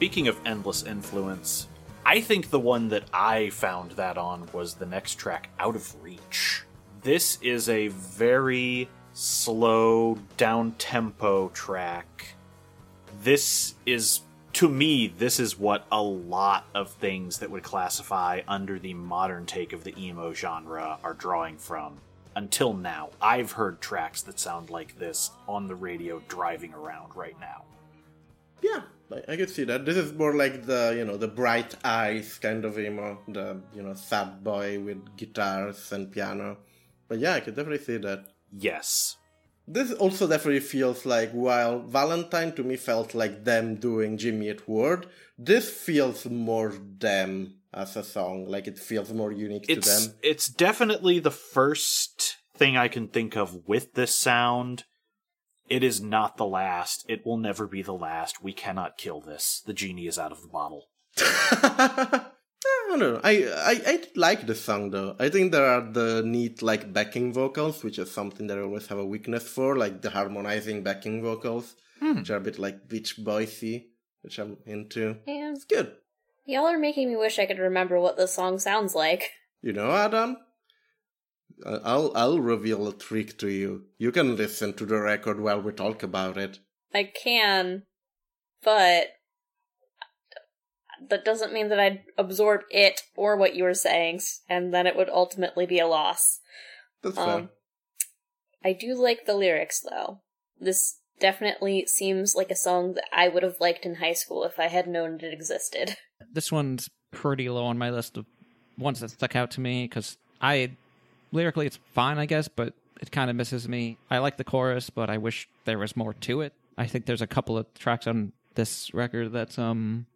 Speaking of endless influence, I think the one that I found that on was the next track, Out of Reach. This is a very slow, down tempo track. This is, to me, this is what a lot of things that would classify under the modern take of the emo genre are drawing from. Until now, I've heard tracks that sound like this on the radio driving around right now. Yeah, I, I could see that. This is more like the you know the bright eyes kind of emo, the you know sad boy with guitars and piano. But yeah, I could definitely see that. Yes, This also definitely feels like while Valentine to me felt like them doing Jimmy Eat World, this feels more them as a song. Like it feels more unique to it's them. it's definitely the first thing I can think of with this sound. It is not the last. It will never be the last. We cannot kill this. The genie is out of the bottle. I don't know. I, I I like the song though. I think there are the neat like backing vocals, which is something that I always have a weakness for, like the harmonizing backing vocals, hmm. which are a bit like Beach Boysy, which I'm into. Yeah. It's good. Y'all are making me wish I could remember what this song sounds like. You know, Adam. I- I'll I'll reveal a trick to you. You can listen to the record while we talk about it. I can, but that doesn't mean that I'd absorb it or what you were saying, and then it would ultimately be a loss. That's fair. Um, I do like the lyrics, though. This definitely seems like a song that I would have liked in high school if I had known it existed. This one's pretty low on my list of ones that stuck out to me because I lyrically it's fine, I guess, but it kind of misses me. I like the chorus, but I wish there was more to it. I think there's a couple of tracks on this record that's um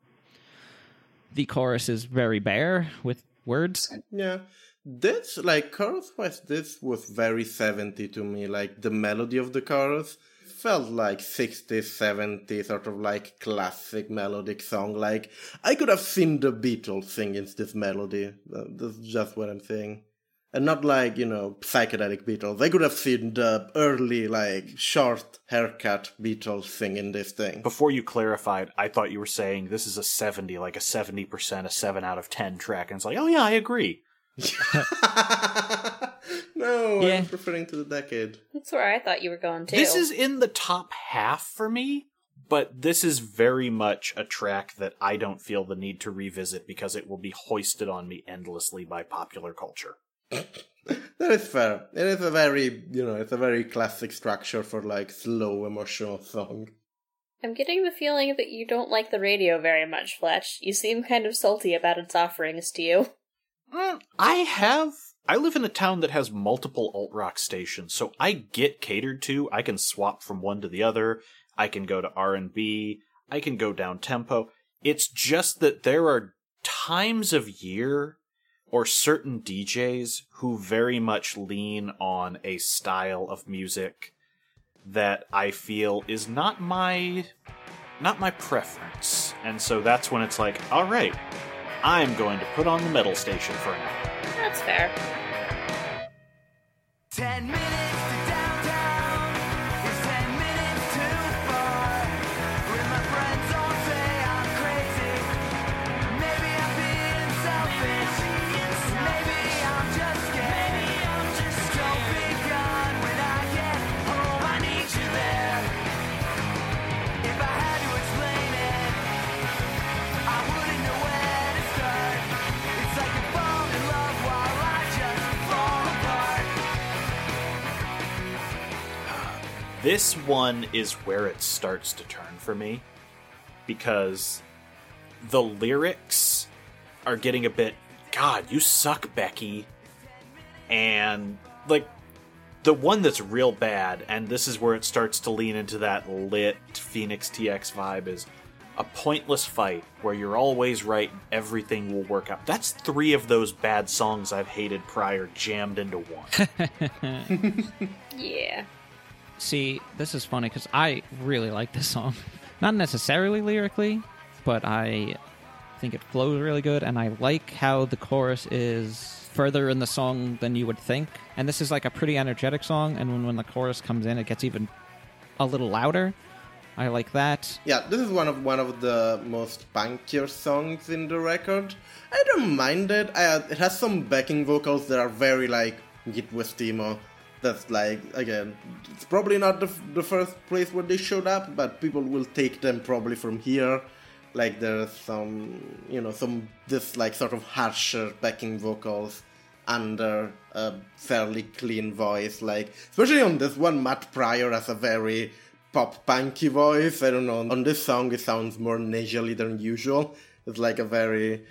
the chorus is very bare with words. Yeah. This, like, chorus wise, this was very 70 to me. Like, the melody of the chorus felt like 60s, 70s, sort of like classic melodic song. Like, I could have seen the Beatles singing this melody. That's just what I'm saying. And not like, you know, psychedelic Beatles. I could have seen the early, like, short haircut Beatles thing in this thing. Before you clarified, I thought you were saying this is a 70, like a 70%, a 7 out of 10 track. And it's like, oh yeah, I agree. no, Yeah. I'm referring to the decade. That's where I thought you were going too. This is in the top half for me, but this is very much a track that I don't feel the need to revisit because it will be hoisted on me endlessly by popular culture. That is fair. It is a very, you know, it's a very classic structure for like slow emotional song. I'm getting the feeling that you don't like the radio very much, Fletch. You seem kind of salty about its offerings to you. Mm, I have. I live in a town that has multiple alt rock stations, so I get catered to. I can swap from one to the other. I can go to R and B. I can go down tempo. It's just that there are times of year or certain DJs who very much lean on a style of music that I feel is not my not my preference. And so that's when it's like, all right, I'm going to put on the metal station for an hour. That's fair. Ten minutes This one is where it starts to turn for me because the lyrics are getting a bit God, you suck, Becky. And like the one that's real bad, and this is where it starts to lean into that lit Phoenix TX vibe is a pointless fight where you're always right, and everything will work out. That's three of those bad songs I've hated prior jammed into one. Yeah. See, this is funny because I really like this song. Not necessarily lyrically, but I think it flows really good, and I like how the chorus is further in the song than you would think. And this is like a pretty energetic song, and when, when the chorus comes in, it gets even a little louder. I like that. Yeah, this is one of one of the most punkier songs in the record. I don't mind it. I, it has some backing vocals that are very like Git with Timo. That's like again, it's probably not the, the first place where they showed up, but people will take them probably from here. Like there's some, you know, some this like sort of harsher backing vocals under a fairly clean voice. Like especially on this one, Matt Pryor has a very pop punky voice. I don't know. On this song, it sounds more nasally than usual. It's like a very,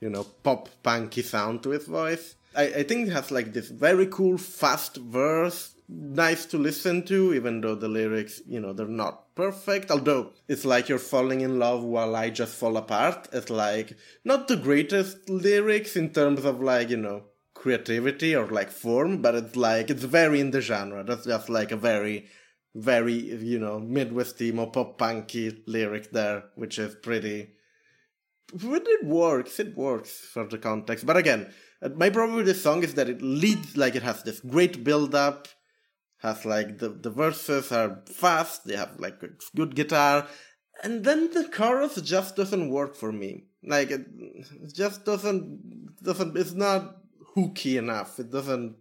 you know, pop punky sound to his voice. I, I think it has like this very cool fast verse, nice to listen to, even though the lyrics, you know, they're not perfect. Although it's like you're falling in love while I just fall apart. It's like not the greatest lyrics in terms of like, you know, creativity or like form, but it's like it's very in the genre. That's just like a very very, you know, Midwest emo pop punky lyric there, which is pretty. But it works, it works for the context. But again, my problem with this song is that it leads, like, it has this great build up, has like the, the verses are fast, they have like good, good guitar, and then the chorus just doesn't work for me. Like, it, it just doesn't, doesn't, it's not hooky enough, it doesn't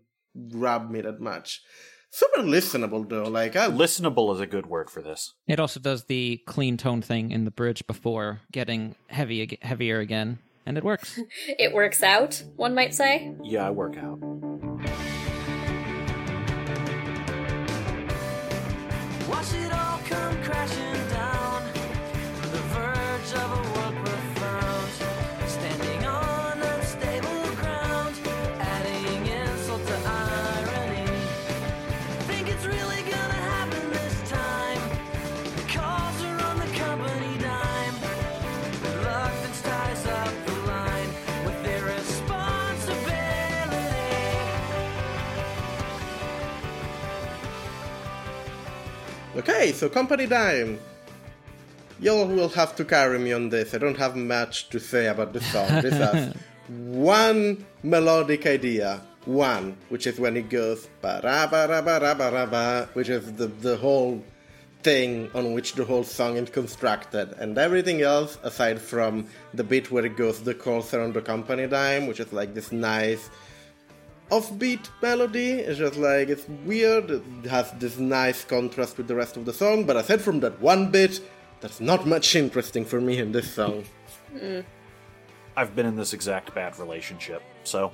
grab me that much super listenable though. Like I Listenable is a good word for this. It also does the clean tone thing in the bridge before getting heavy heavier again, and it works. It works out, one might say. Yeah, I work out. Okay, so Company Dime. Y'all will have to carry me on this. I don't have much to say about this song. This has one melodic idea. One, which is when it goes ba ra ba ra ba ra ba ra ba, which is the, the whole thing on which the whole song is constructed. And everything else, aside from the bit where it goes the chorus around the company dime, which is like this nice offbeat melody. It's just like it's weird. It has this nice contrast with the rest of the song. But aside from that one bit, there's not much interesting for me in this song. Hmm. I've been in this exact bad relationship, so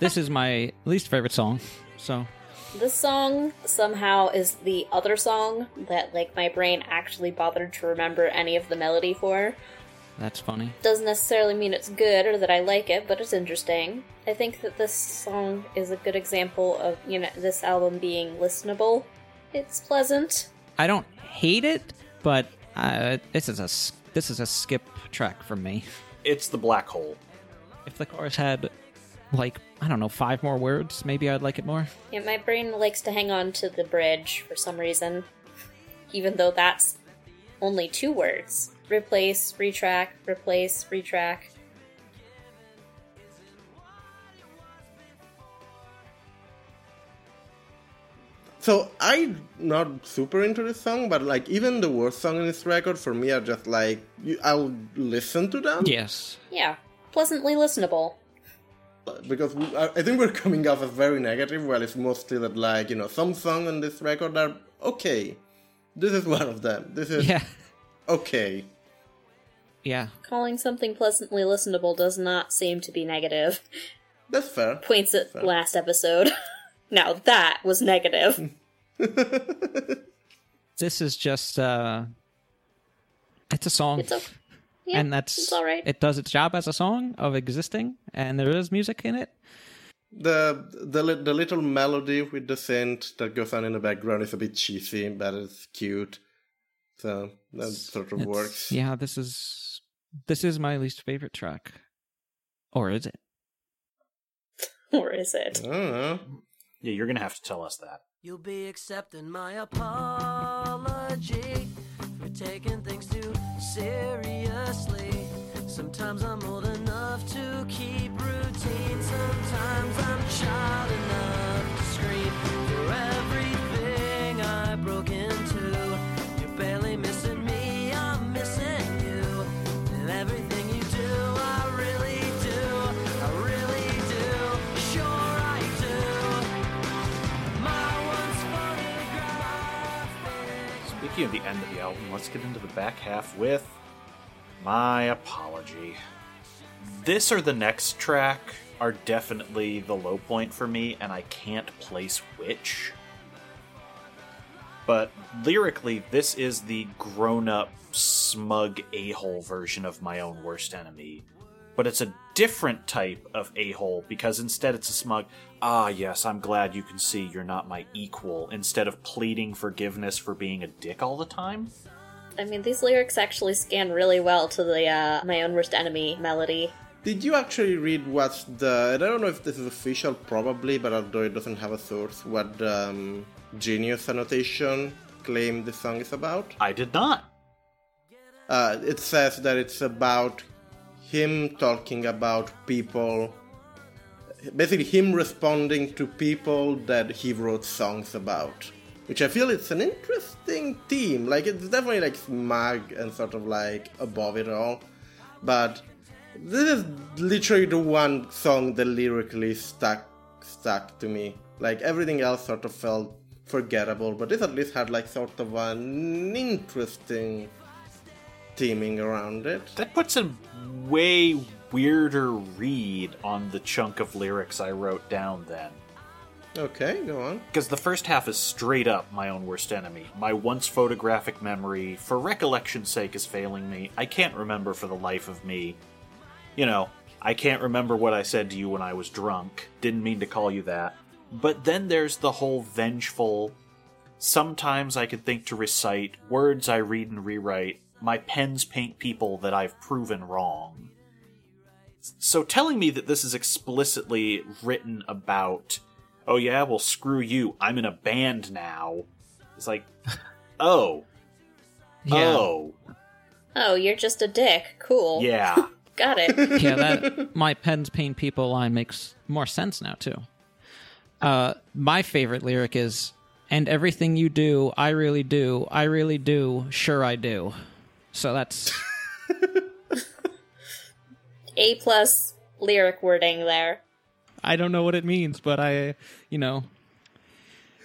this is my least favorite song. So This song somehow is the other song that like my brain actually bothered to remember any of the melody for. That's funny. Doesn't necessarily mean it's good or that I like it, but it's interesting. I think that this song is a good example of, you know, this album being listenable. It's pleasant. I don't hate it, but uh, this is a this is a skip track for me. it's the black hole. If the chorus had like I don't know five more words, maybe I'd like it more. Yeah, my brain likes to hang on to the bridge for some reason, even though that's only two words. Replace, retrack, replace, retrack. So I'm not super into this song, but like even the worst song in this record for me are just like I'll listen to them Yes. Yeah, pleasantly listenable. because we, I I think we're coming off as very negative. Well, it's mostly that like you know some songs on this record are okay. This is one of them. This is Yeah. okay. Yeah. Calling something pleasantly listenable does not seem to be negative. That's fair. Points at last episode. now that was negative. This is just uh it's a song. It's a, yeah, and that's it's all right. it does its job as a song of existing and there is music in it. The the the little melody with the synth that goes on in the background is a bit cheesy, but it's cute. So that sort of It's- works. Yeah, this is this is my least favorite track. Or is it? or is it? I don't know. Yeah, you're gonna have to tell us that. You'll be accepting my apology for taking things too seriously. Sometimes I'm old enough to keep routine. Sometimes I'm child Speaking of the end of the album, let's get into the back half with My Apology. This or the next track are definitely the low point for me, and I can't place which. But lyrically, this is the grown up, smug a hole version of my own worst enemy. But it's a different type of a hole because instead it's a smug, ah, yes, I'm glad you can see you're not my equal, instead of pleading forgiveness for being a dick all the time. I mean, these lyrics actually scan really well to the uh, "My Own Worst Enemy" melody. Did you actually read what's the? I don't know if this is official, probably, but although it doesn't have a source, what the um, Genius annotation claim the song is about? I did not. Uh, it says that it's about him talking about people, basically him responding to people that he wrote songs about. Which I feel it's an interesting theme. Like it's definitely like smug and sort of like above it all, but this is literally the one song that lyrically stuck stuck to me. Like everything else sort of felt forgettable, but this at least had like sort of an interesting theming around it. That puts a way weirder read on the chunk of lyrics I wrote down then. Okay, go on. Because the first half is straight up my own worst enemy. My once photographic memory, for recollection's sake, is failing me. I can't remember for the life of me. You know, I can't remember what I said to you when I was drunk. Didn't mean to call you that. But then there's the whole vengeful. Sometimes I could think to recite words I read and rewrite. My pens paint people that I've proven wrong. So telling me that this is explicitly written about, oh yeah, well screw you, I'm in a band now. It's like, oh, Yeah. oh, Oh, you're just a dick. Cool. yeah. Got it. yeah, that my pens paint people line makes more sense now too. Uh, my favorite lyric is, "And everything you do, I really do, I really do, sure I do." So that's A plus lyric wording there. I don't know what it means, but I, you know,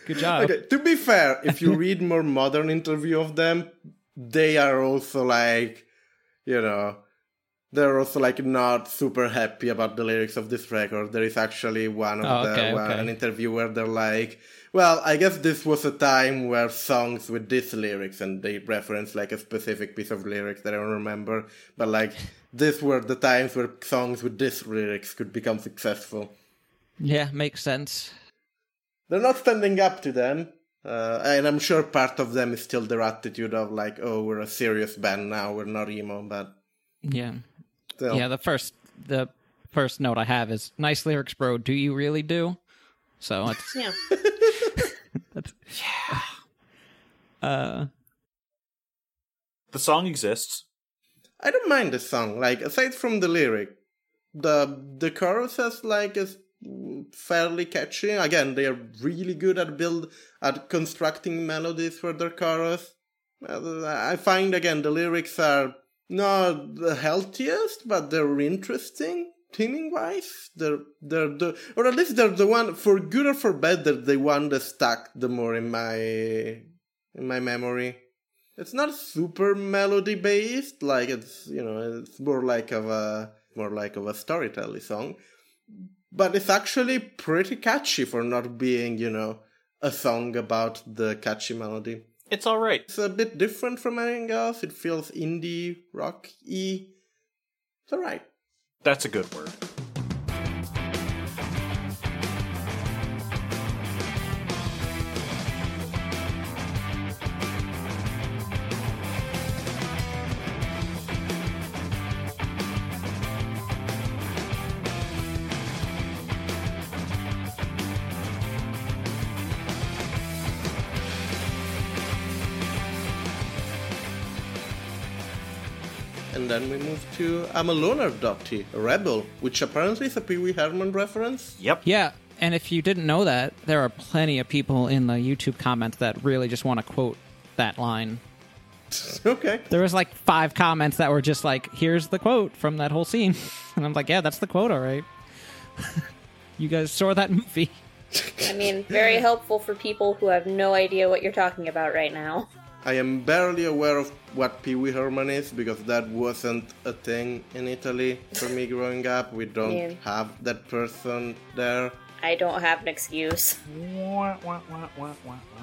good job. Okay, to be fair, if you read more modern interview of them, they are also like, you know, they're also like not super happy about the lyrics of this record. There is actually one of Oh, the okay, one, okay. an interview where they're like, well, I guess this was a time where songs with these lyrics, and they reference like a specific piece of lyrics that I don't remember, but like these were the times where songs with these lyrics could become successful. Yeah, makes sense. they're not standing up to them. Uh, and I'm sure part of them is still their attitude of like, oh, we're a serious band now, we're not emo, but Yeah, still. yeah. The first, the first note I have is nice lyrics, bro. Do you really do? So it's Yeah. that's uh The song exists. I don't mind the song. Like aside from the lyric, the the choruses like is fairly catchy. Again, they are really good at build at constructing melodies for their chorus. Uh, I find again the lyrics are not the healthiest, but they're interesting theming wise. They're they're the or at least they're the one for good or for bad. They're the one that stuck the more in my in my memory. It's not super melody based, like it's you know it's more like of a more like of a storytelling song, but it's actually pretty catchy for not being you know a song about the catchy melody. It's all right. It's a bit different from anything else. It feels indie, rock y. It's alright. That's a good word. Then we move to I'm a Loner Dottie, a rebel, which apparently is a Pee Wee Herman reference. Yep. Yeah, and if you didn't know that, there are plenty of people in the YouTube comments that really just want to quote that line. okay. There was like five comments that were just like, "Here's the quote from that whole scene," and I'm like, "Yeah, that's the quote, all right." you guys saw that movie. I mean, very helpful for people who have no idea what you're talking about right now. I am barely aware of what Pee Wee Herman is because that wasn't a thing in Italy for me growing up. We don't Yeah. have that person there. I don't have an excuse. Yeah,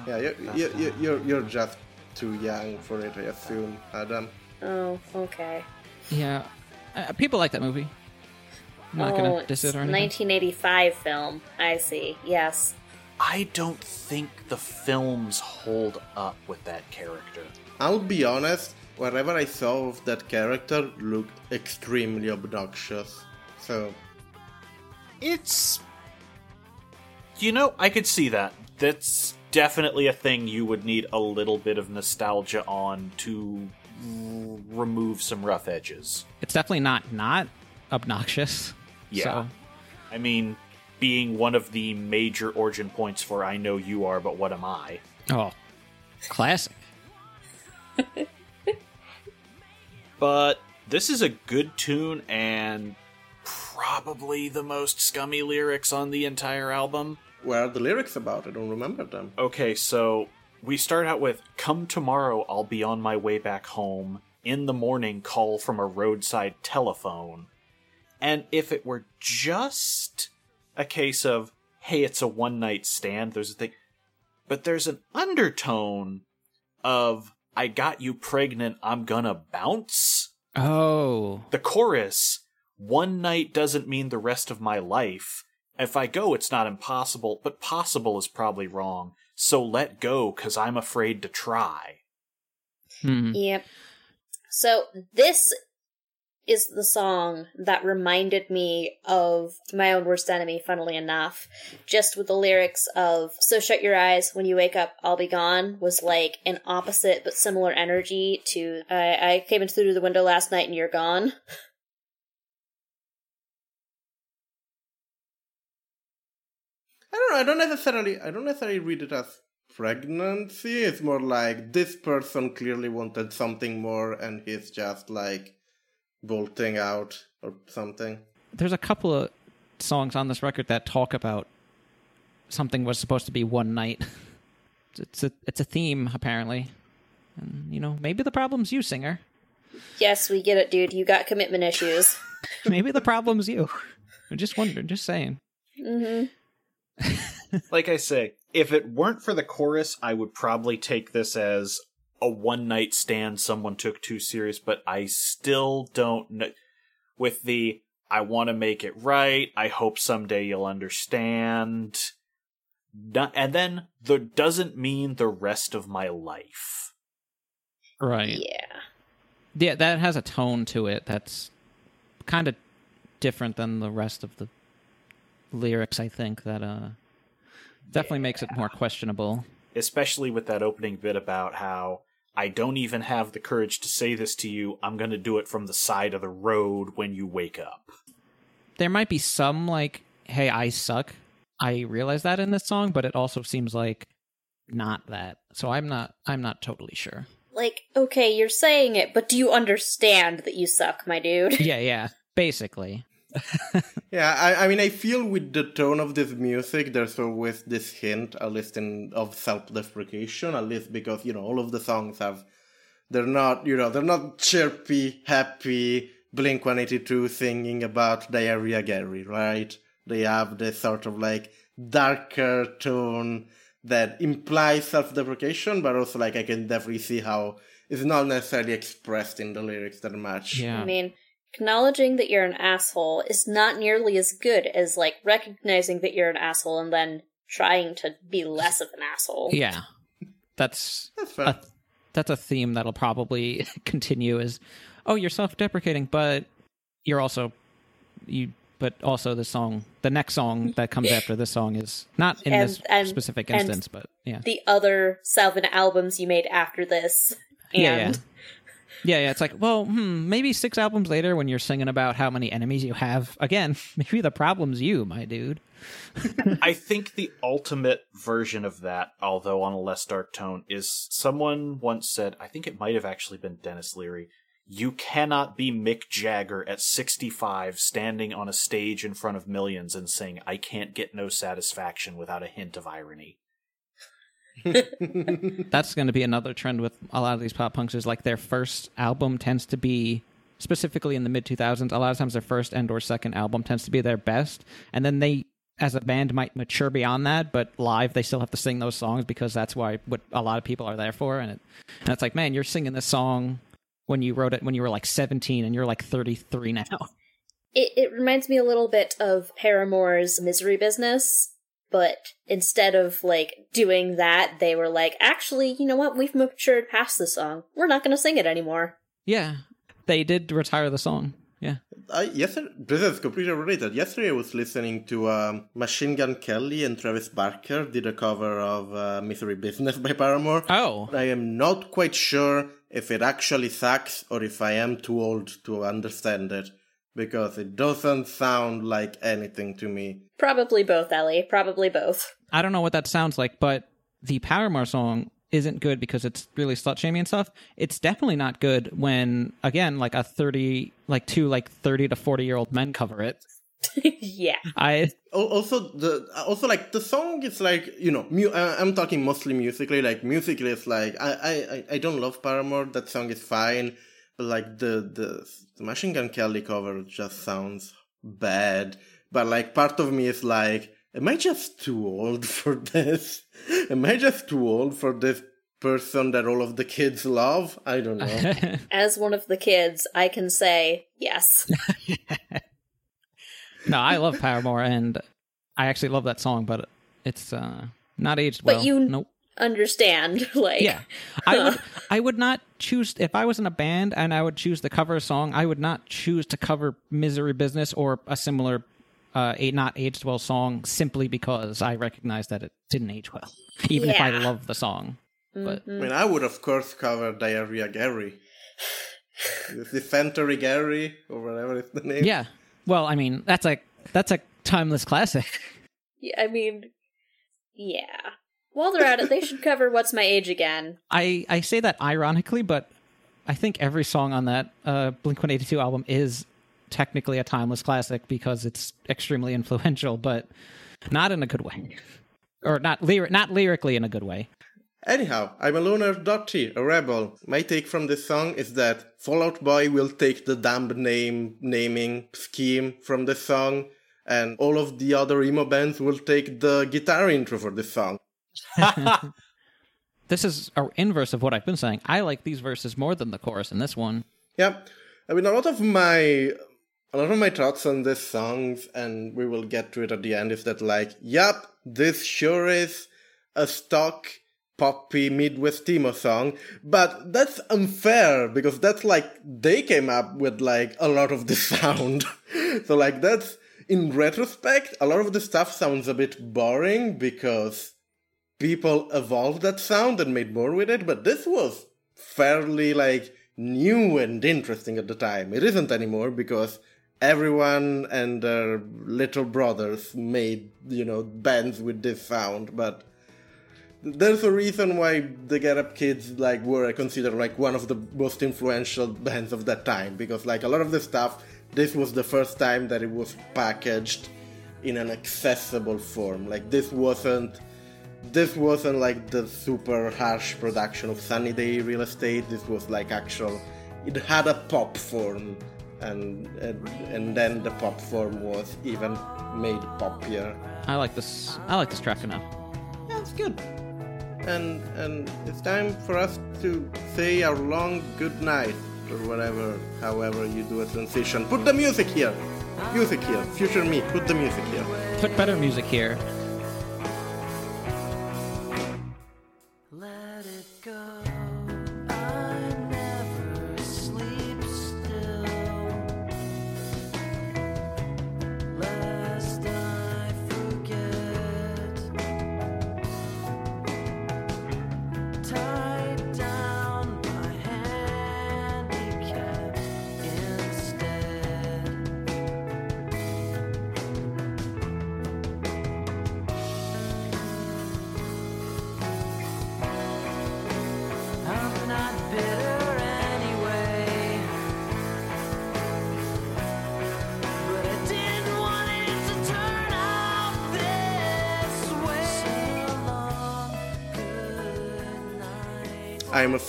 you're, you, you, you're, you're just too young for it, I assume, Adam. Oh, okay. Yeah, uh, people like that movie. I'm not oh, gonna diss it or anything. 1985 film. I see. Yes. I don't think the films hold up with that character. I'll be honest, whatever I saw of that character looked extremely obnoxious. So, It's. You know, I could see that. That's definitely a thing you would need a little bit of nostalgia on to r- remove some rough edges. It's definitely not not obnoxious. Yeah. So, I mean, being one of the major origin points for I know you are, but what am I? oh, classic. But this is a good tune and probably the most scummy lyrics on the entire album. where are the lyrics about? I don't remember them. Okay, so we start out with Come tomorrow, I'll be on my way back home. In the morning, call from a roadside telephone. And if it were just a case of, hey, it's a one night stand, there's a thing. But there's an undertone of, I got you pregnant, I'm gonna bounce. Oh, The chorus, one night doesn't mean the rest of my life. If I go, it's not impossible, but possible is probably wrong. So let go, cause I'm afraid to try. hmm. Yep. So this is the song that reminded me of my own worst enemy, funnily enough. Just with the lyrics of So shut your eyes, when you wake up, I'll be gone was like an opposite but similar energy to I, I came in through the window last night and you're gone. I don't know. I don't necessarily. I don't necessarily read it as pregnancy. It's more like this person clearly wanted something more, and he's just like bolting out or something. There's a couple of songs on this record that talk about something was supposed to be one night. It's a it's a theme apparently, and you know maybe the problem's you, singer. Yes, we get it, dude. You got commitment issues. Maybe the problem's you. I'm just wondering, just saying. hmm Like I say, if it weren't for the chorus, I would probably take this as a one night stand someone took too serious, but I still don't know. With the, I want to make it right, I hope someday you'll understand. Not, and then the doesn't mean the rest of my life. Right. Yeah. Yeah, that has a tone to it that's kind of different than the rest of the lyrics. I think that uh definitely makes it more questionable. Especially with that opening bit about how I don't even have the courage to say this to you. I'm going to do it from the side of the road when you wake up. There might be some like, "Hey, I suck." I realize that in this song, but it also seems like not that. So I'm not. I'm not totally sure. Like, okay, you're saying it, but do you understand that you suck, my dude? Yeah, yeah. Basically, Yeah, I, I mean, I feel with the tone of this music, there's always this hint, at least in of self-deprecation, at least because you know all of the songs have, they're not, you know, they're not chirpy, happy Blink One Eighty Two singing about diarrhea Gary, right? They have this sort of like darker tone, that implies self-deprecation, but also like I can definitely see how it's not necessarily expressed in the lyrics that much. Yeah. I mean, acknowledging that you're an asshole is not nearly as good as like recognizing that you're an asshole and then trying to be less of an asshole. Yeah. That's That's fair. a, that's a theme that'll probably continue is oh you're self-deprecating but you're also you but also the song the next song that comes after this song is not in And- this and- specific and- instance but yeah The other seven albums you made after this, and yeah yeah yeah yeah it's like well hmm, maybe six albums later when you're singing about how many enemies you have again maybe the problem's you my dude I think the ultimate version of that, although on a less dark tone, is someone once said, I think it might have actually been Denis Leary, you cannot be Mick Jagger at 65 standing on a stage in front of millions and saying, I can't get no satisfaction without a hint of irony. that's going to be another trend with a lot of these pop punks is like their first album tends to be specifically in the mid 2000s a lot of times their first and or second album tends to be their best. And then they as a band might mature beyond that but live they still have to sing those songs because that's why what a lot of people are there for. And, it, and it's like man you're singing this song when you wrote it when you were like 17 and you're like 33 now. It, it reminds me a little bit of Paramore's Misery Business. But instead of like doing that, they were like, actually, you know what? We've matured past this song. We're not going to sing it anymore. yeah they did retire the song yeah I, yesterday, this is completely related. Yesterday, I was listening to um, Machine Gun Kelly and Travis Barker did a cover of uh, "Misery Business" by Paramore. oh I am not quite sure if it actually sucks or if I am too old to understand it because it doesn't sound like anything to me. Probably both, Ellie. Probably both. I don't know what that sounds like, but the Paramore song isn't good because it's really slut shaming and stuff. It's definitely not good when, again, like a 30, like two, like 30 to 40 year old men cover it. yeah. I, Also, the also like the song is like you know mu- uh, I'm talking mostly musically. Like musically, it's like I, I I- I don't love Paramore. That song is fine, but like the the, the Machine Gun Kelly cover just sounds bad. But like part of me is like, am I just too old for this? Am I just too old for this person that all of the kids love? I don't know. As one of the kids, I can say yes. no, I love Paramore and I actually love that song, but it's, uh, not aged But well. you- nope. Understand? Like, Yeah, I would. I would not choose if I was in a band and I would choose to cover a song. I would not choose to cover "Misery Business" or a similar, uh, a not aged well song simply because I recognize that it didn't age well, even if I love the song. But I mean, I would of course cover Diarrhea Gary. Dysentery Gary or whatever is the name. yeah, well, I mean that's a that's a timeless classic. Yeah, I mean, yeah. While they're at it, they should cover "What's My Age Again." I I say that ironically, but I think every song on that uh, Blink One Eighty Two album is technically a timeless classic because it's extremely influential, but not in a good way, or not lyri- not lyrically in a good way. Anyhow, I'm a loner Dottie, a rebel. My take from this song is that Fall Out Boy will take the dumb name naming scheme from the song, and all of the other emo bands will take the guitar intro for the song. This is our inverse of what I've been saying. I like these verses more than the chorus in this one. Yeah, I mean a lot of my a lot of my thoughts on these songs, and we will get to it at the end. Is that like, yep, this sure is a stock poppy Midwest emo song, but that's unfair because that's like they came up with like a lot of the sound. so like that's in retrospect, a lot of the stuff sounds a bit boring because people evolved that sound and made more with it, but this was fairly like new and interesting at the time. It isn't anymore because everyone and their little brothers made, you know, bands with this sound, but there's a reason why the Get Up Kids like were considered like one of the most influential bands of that time because like a lot of the stuff this was the first time that it was packaged in an accessible form like this wasn't this wasn't like the super harsh production of Sunny Day Real Estate this was like actual it had a pop form and and, and then the pop form was even made poppier I like this. I like this track enough. yeah, it's it's good. And and it's time for us to say our long good night or whatever, however you do a transition. Put the music here. Music here. Future me. Put the music here. Put better music here.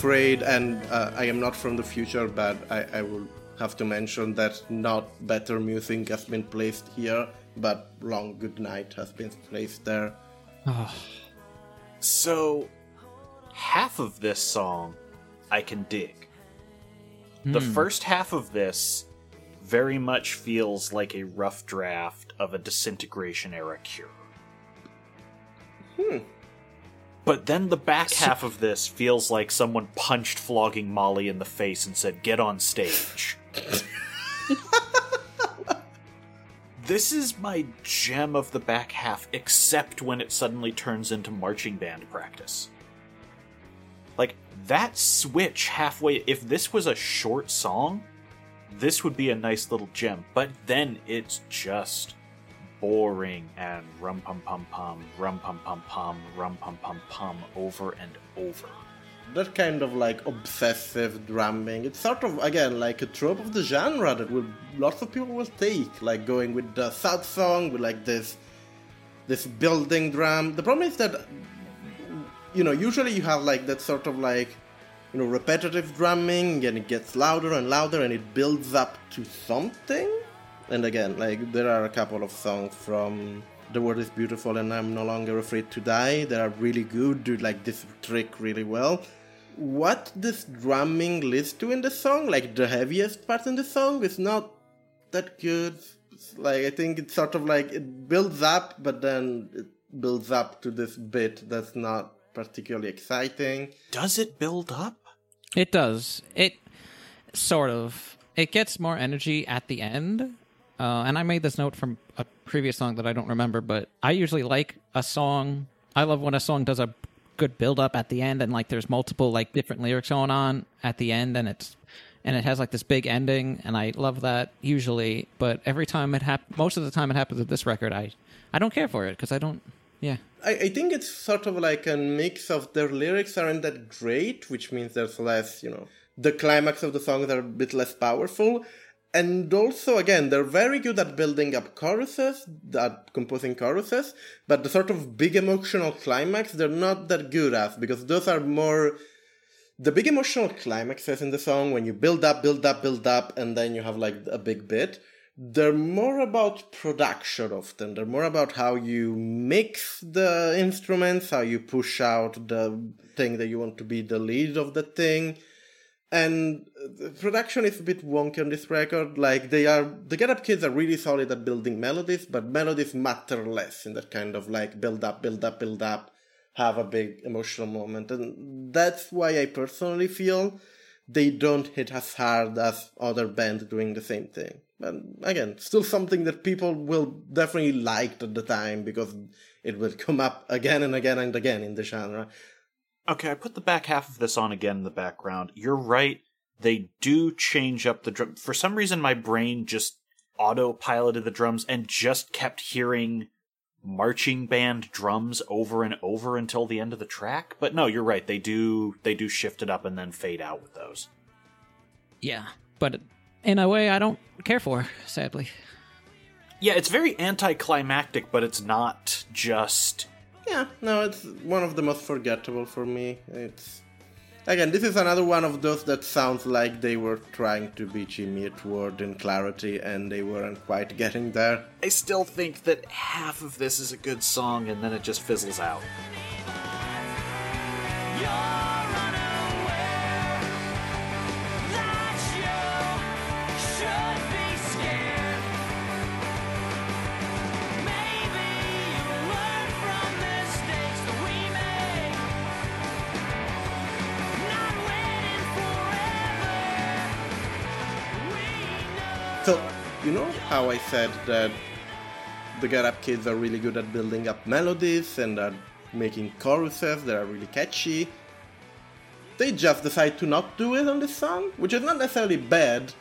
Afraid, and uh, I am not from the future, but I, I will have to mention that not better music has been placed here, but long good night has been placed there. Ah. So, half of this song I can dig. The hmm. first half of this very much feels like a rough draft of a disintegration era cure. Hmm. But then the back half of this feels like someone punched flogging Molly in the face and said, Get on stage. this is my gem of the back half, except when it suddenly turns into marching band practice. Like, that switch halfway, if this was a short song, this would be a nice little gem. But then it's just boring and rum pum pum pum, rum pum pum pum, rum pum pum pum over and over. That kind of like obsessive drumming. It's sort of again like a trope of the genre that will lots of people will take, like going with the sad song with like this this building drum. The problem is that you know usually you have like that sort of like you know repetitive drumming and it gets louder and louder and it builds up to something. And again, like there are a couple of songs from The World is Beautiful and I'm No Longer Afraid to Die that are really good, do like this trick really well. What this drumming leads to in the song, like the heaviest part in the song, is not that good. It's like I think it's sort of like it builds up, but then it builds up to this bit that's not particularly exciting. Does it build up? It does. It sort of. It gets more energy at the end. Uh, and I made this note from a previous song that I don't remember, but I usually like a song. I love when a song does a good build up at the end, and like there's multiple like different lyrics going on at the end, and it's and it has like this big ending, and I love that usually. But every time it hap- most of the time it happens with this record, I I don't care for it because I don't. Yeah, I, I think it's sort of like a mix of their lyrics aren't that great, which means there's less, you know, the climax of the songs are a bit less powerful. And also, again, they're very good at building up choruses, at composing choruses, but the sort of big emotional climax, they're not that good at, because those are more the big emotional climaxes in the song when you build up, build up, build up, and then you have like a big bit. They're more about production often. They're more about how you mix the instruments, how you push out the thing that you want to be the lead of the thing. And uh, the production is a bit wonky on this record. Like they are, the Get Up Kids are really solid at building melodies, but melodies matter less in that kind of like build up, build up, build up, have a big emotional moment. And that's why I personally feel they don't hit as hard as other bands doing the same thing. But again, still something that people will definitely like at the time because it will come up again and again and again in the genre. Okay, I put the back half of this on again in the background. You're right. They do change up the drum. For some reason, my brain just autopiloted the drums and just kept hearing marching band drums over and over until the end of the track. But no, you're right. They do they do shift it up and then fade out with those. yeah, but in a way I don't care for. Sadly, Yeah, it's very anticlimactic, but it's not just Yeah, no, it's one of the most forgettable for me. It's again, this is another one of those that sounds like they were trying to be Jimmy Eat World in clarity, and they weren't quite getting there. I still think that half of this is a good song and then it just fizzles out. So, you know how I said that the Get Up kids are really good at building up melodies and are making choruses that are really catchy? They just decide to not do it on this song, which is not necessarily bad.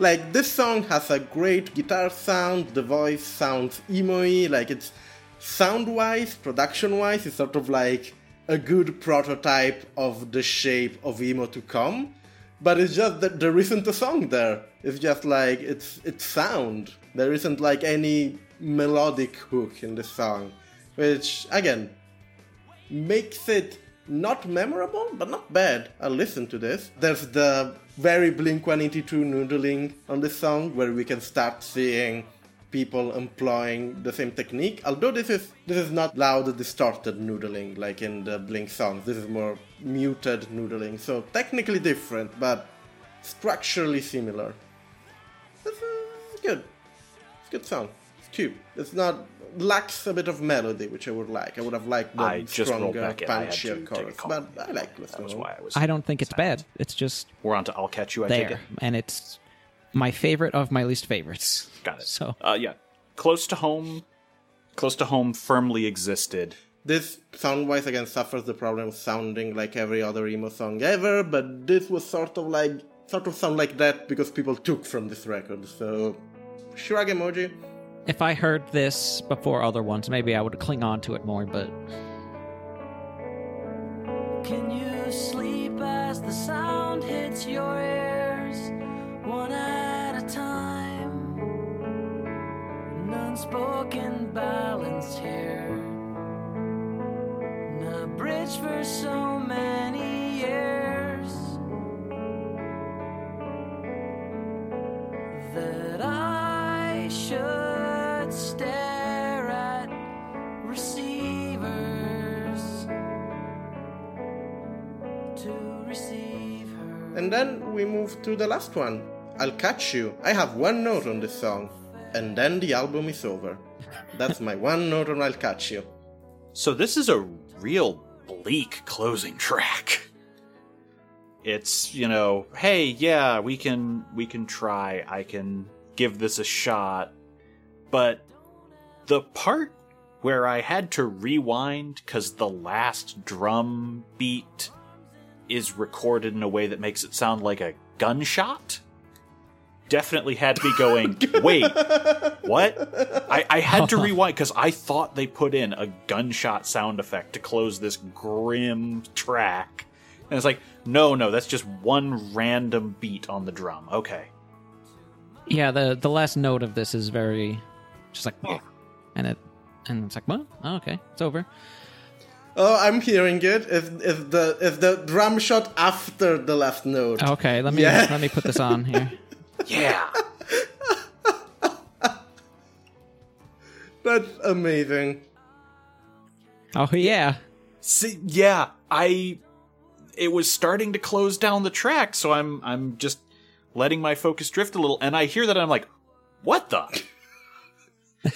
Like, this song has a great guitar sound, the voice sounds emo like it's sound wise, production wise, it's sort of like a good prototype of the shape of emo to come. But it's just that there isn't a song there. It's just like it's it's sound. There isn't like any melodic hook in the song, which again makes it not memorable, but not bad. I'll listen to this. There's the very Blink 182 noodling on the song where we can start seeing people employing the same technique. Although this is this is not loud distorted noodling like in the Blink songs. This is more muted noodling. So technically different, but structurally similar. It's, it's good. It's a good song. It's cute. It's not lacks a bit of melody, which I would like. I would have liked the I stronger, back. I punchier take chorus, but I like That listening. was why I was. I don't think it's sad. bad. It's just We're on to I'll catch you. I take there, it. and it's my favorite of my least favorites. Got it. So Uh, yeah, close to home. Close to home firmly existed. This sound-wise again suffers the problem of sounding like every other emo song ever, but this was sort of like sort of sound like that because people took from this record. So shrug emoji. if I heard this before other ones, maybe I would cling on to it more. But Can you sleep as the sound hits your ears, unspoken balance here. And a bridge for so many years that I should stare at receivers to receive her. And then we move to the last one. I'll catch you. I have one note on this song, and then the album is over. That's my one note on I'll catch you. So this is a real bleak closing track. It's, you know, hey, yeah, we can we can try. I can give this a shot. But the part where I had to rewind cuz the last drum beat is recorded in a way that makes it sound like a gunshot definitely had me going, wait, what? I, I had to rewind because I thought they put in a gunshot sound effect to close this grim track. And it's like, no, no, that's just one random beat on the drum. Okay. yeah, the the last note of this is very just like, and it and it's like, well, oh, okay, it's over. Oh, I'm hearing it. Is if the is the drum shot after the last note? Okay, let me Yeah. let me put this on here. Yeah. That's amazing. Oh yeah, See, yeah, I. It was starting to close down the track, so I'm I'm just letting my focus drift a little, and I hear that and I'm like, what the?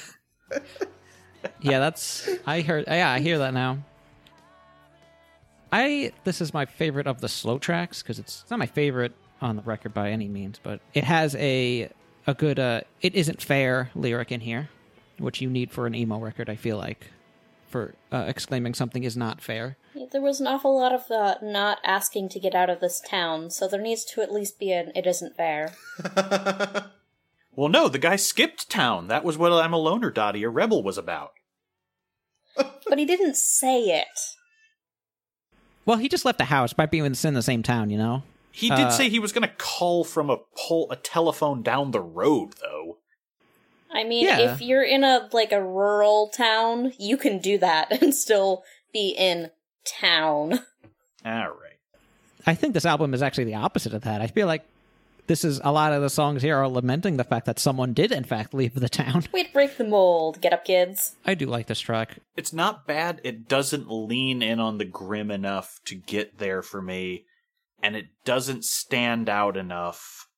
yeah. That's I heard. Yeah, I hear that now. I this is my favorite of the slow tracks because it's, it's not my favorite on the record by any means, but it has a a good uh it isn't fair lyric in here, which you need for an emo record. I feel like for uh, exclaiming something is not fair. Yeah, There was an awful lot of uh, not asking to get out of this town, so there needs to at least be an "it isn't fair." Well, no, the guy skipped town. That was what I'm a loner, Dottie, a rebel was about. But he didn't say it. Well, he just left the house. Might be in the in the same town, you know. He did Uh, say he was going to call from a pole, a telephone down the road, though. I mean, Yeah. if you're in a like a rural town, you can do that and still be in town. All right. I think this album is actually the opposite of that. I feel like this is a lot of the songs here are lamenting the fact that someone did in fact leave the town. We'd break the mold. Get up, kids. I do like this track. It's not bad. It doesn't lean in on the grim enough to get there for me, and it doesn't stand out enough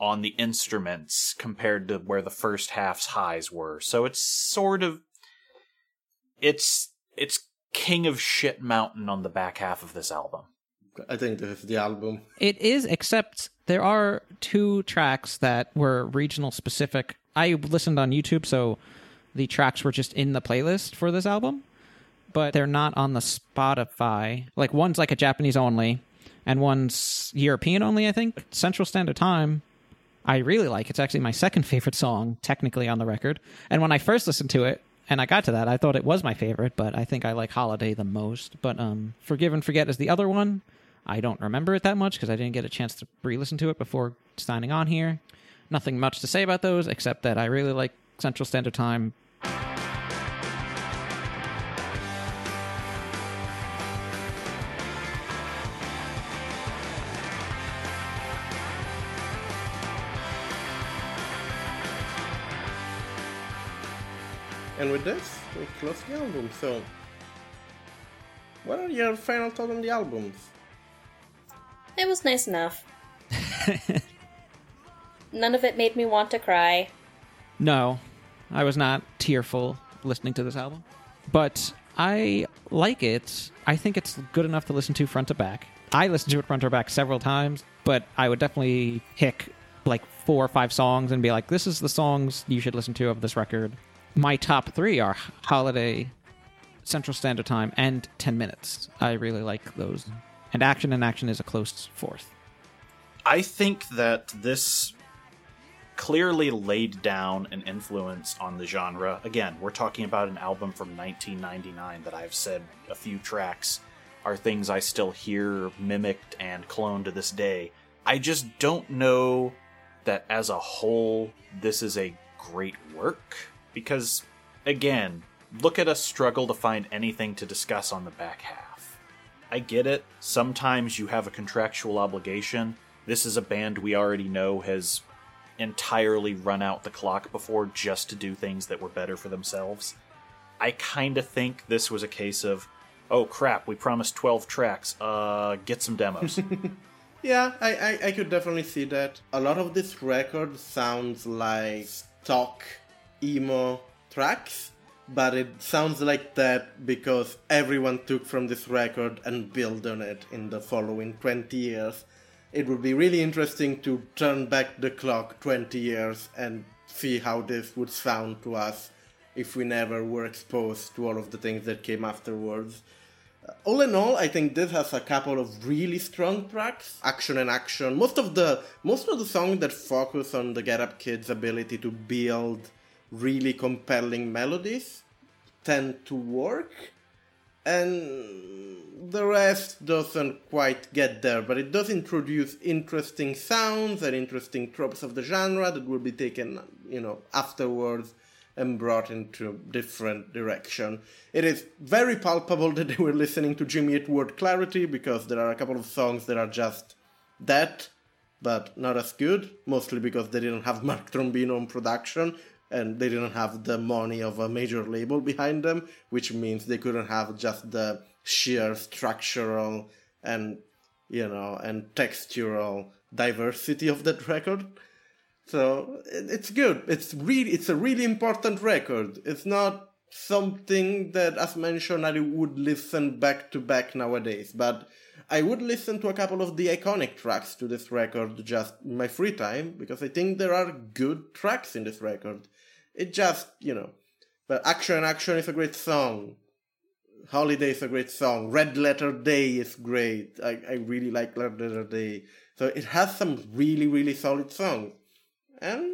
on the instruments compared to where the first half's highs were. So it's sort of it's it's King of Shit Mountain on the back half of this album. I think this is the album. It is, except there are two tracks that were regional specific. I listened on YouTube, so the tracks were just in the playlist for this album, but they're not on the Spotify. Like one's like a Japanese only, and one's European only. I think Central Standard Time. I really like. It's actually my second favorite song, technically on the record. And when I first listened to it, and I got to that, I thought it was my favorite, but I think I like Holiday the most. But um, Forgive and Forget is the other one. I don't remember it that much because I didn't get a chance to re-listen to it before signing on here. Nothing much to say about those except that I really like Central Standard Time. And with this, we close the album. So, what are your final thoughts on the albums? It was nice enough. None of it made me want to cry. No, I was not tearful listening to this album, but I like it. I think it's good enough to listen to front to back. I listened to it front to back several times, but I would definitely pick like four or five songs and be like, this is the songs you should listen to of this record. My top three are Holiday, Central Standard Time, and 10 Minutes. I really like those. And Action and Action is a close fourth. I think that this clearly laid down an influence on the genre. Again, we're talking about an album from 1999 that I've said a few tracks are things I still hear mimicked and cloned to this day. I just don't know that as a whole this is a great work because again, look at us struggle to find anything to discuss on the back half. I get it. Sometimes you have a contractual obligation. This is a band we already know has entirely run out the clock before just to do things that were better for themselves. I kind of think this was a case of, oh crap, we promised 12 tracks, uh, get some demos. Yeah, I, I, I could definitely see that. A lot of this record sounds like stock emo tracks, but it sounds like that because everyone took from this record and built on it in the following 20 years. It would be really interesting to turn back the clock 20 years and see how this would sound to us if we never were exposed to all of the things that came afterwards. Uh, all in all, I think this has a couple of really strong tracks, action and action. Most of the most of the songs that focus on the Get Up Kids' ability to build really compelling melodies tend to work, and the rest doesn't quite get there. But it does introduce interesting sounds and interesting tropes of the genre that will be taken, you know, afterwards and brought into different direction. It is very palpable that they were listening to Jimmy Eat World Clarity because there are a couple of songs that are just that, but not as good, mostly because they didn't have Mark Trombino on production and they didn't have the money of a major label behind them, which means they couldn't have just the sheer structural and you know and textural diversity of that record. So it's good. It's really it's a really important record. It's not something that, as mentioned, I would listen back to back nowadays. But I would listen to a couple of the iconic tracks to this record just in my free time because I think there are good tracks in this record. It just you know, but Action Action is a great song. Holiday is a great song. Red Letter Day is great. I, I really like Red Letter Day. So it has some really, really solid songs. And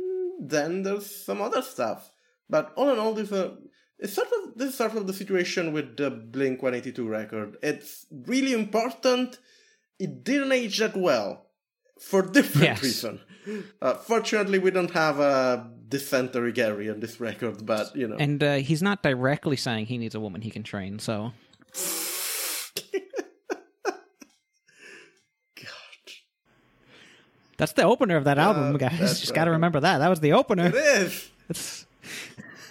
then there's some other stuff. But all in all, this a it's sort of this is sort of the situation with the Blink 182 record. It's really important. It didn't age that well for different Yes. reason. Uh, fortunately, we don't have a dysentery Gary on this record, but you know. And uh, he's not directly saying he needs a woman he can train, so. God. That's the opener of that album, guys. Just got to remember that. That was the opener. It is. It's-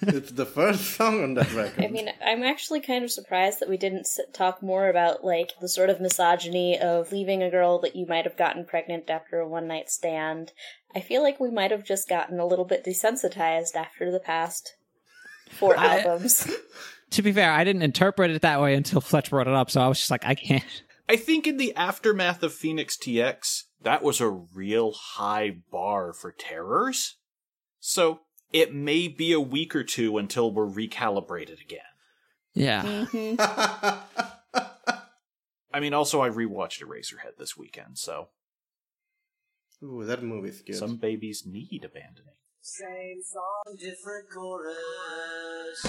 It's the first song on that record. I mean, I'm actually kind of surprised that we didn't s- talk more about like the sort of misogyny of leaving a girl that you might have gotten pregnant after a one night stand. I feel like we might have just gotten a little bit desensitized after the past four I- albums. to be fair, I didn't interpret it that way until Fletch brought it up, so I was just like, I can't. I think in the aftermath of Phoenix TX, that was a real high bar for terrors. So it may be a week or two until we're recalibrated again. Yeah. I mean, also I rewatched Eraserhead this weekend, so Ooh, that movie's good. some babies need abandoning. Same song, different chorus.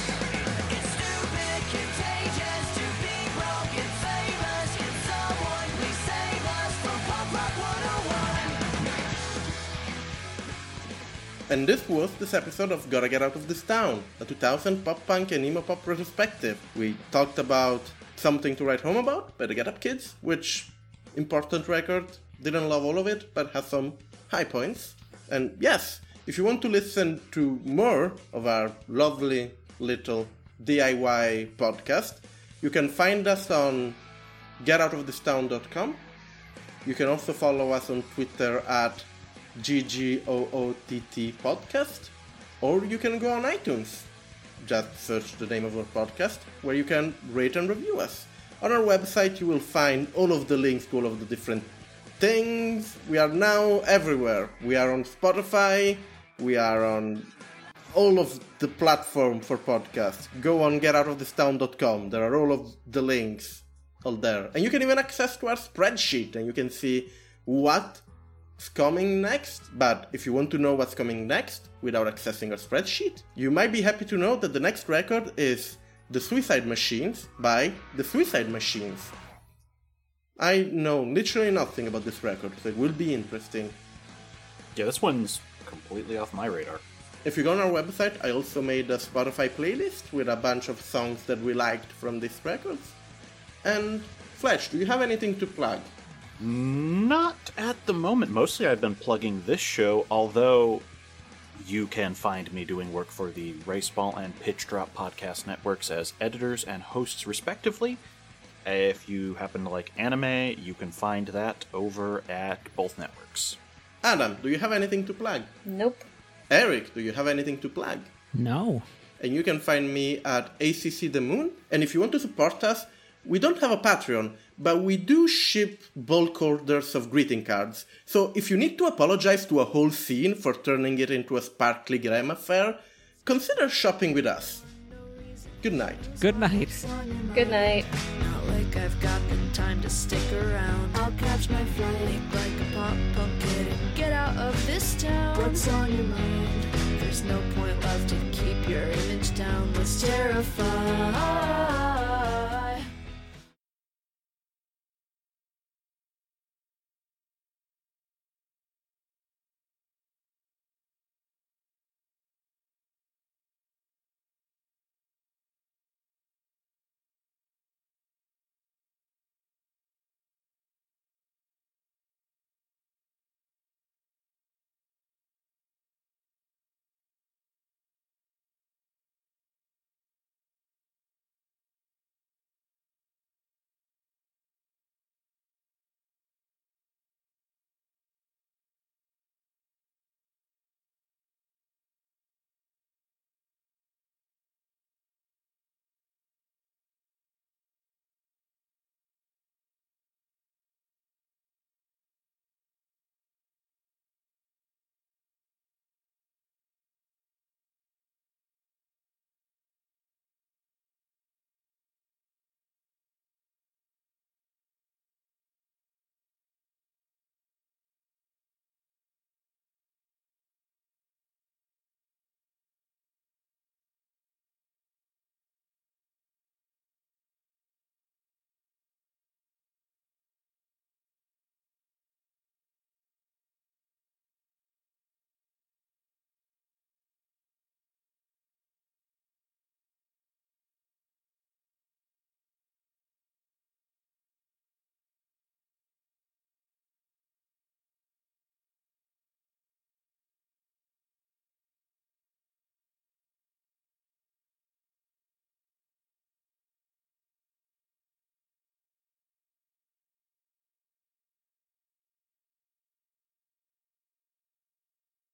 And this was this episode of Gotta Get Out of This Town, a 2000 pop punk and emo pop retrospective. We talked about Something to Write Home About by the Get Up Kids, which, important record, didn't love all of it, but has some high points. And yes, if you want to listen to more of our lovely little DIY podcast, you can find us on getoutofThistown.com. You can also follow us on Twitter at GGOOTT podcast, or you can go on iTunes. Just search the name of our podcast, where you can rate and review us. On our website, you will find all of the links to all of the different things. We are now everywhere. We are on Spotify, we are on all of the platform for podcasts. Go on getoutofThistown.com. There are all of the links all there. And you can even access to our spreadsheet and you can see what's coming next. But if you want to know what's coming next without accessing a spreadsheet, you might be happy to know that the next record is The Suicide Machines by The Suicide Machines. I know literally nothing about this record, so it will be interesting. Yeah, this one's completely off my radar. If you go on our website, I also made a Spotify playlist with a bunch of songs that we liked from these records. And Fletch, do you have anything to plug? Not at the moment. Mostly I've been plugging this show, although you can find me doing work for the Raceball and Pitch Drop podcast networks as editors and hosts, respectively. If you happen to like anime, you can find that over at both networks. Adam, do you have anything to plug? nope. Eric, do you have anything to plug? No. And you can find me at ACC The Moon. And if you want to support us, we don't have a Patreon, but we do ship bulk orders of greeting cards. So if you need to apologize to a whole scene for turning it into a sparkly grime affair, consider shopping with us. Good night. Good night. Good night. Not like I've got the time to stick around. I'll catch my flight like a pop punk kid and get out of this town. What's on your mind? There's no point left to keep your image down. What's terrified?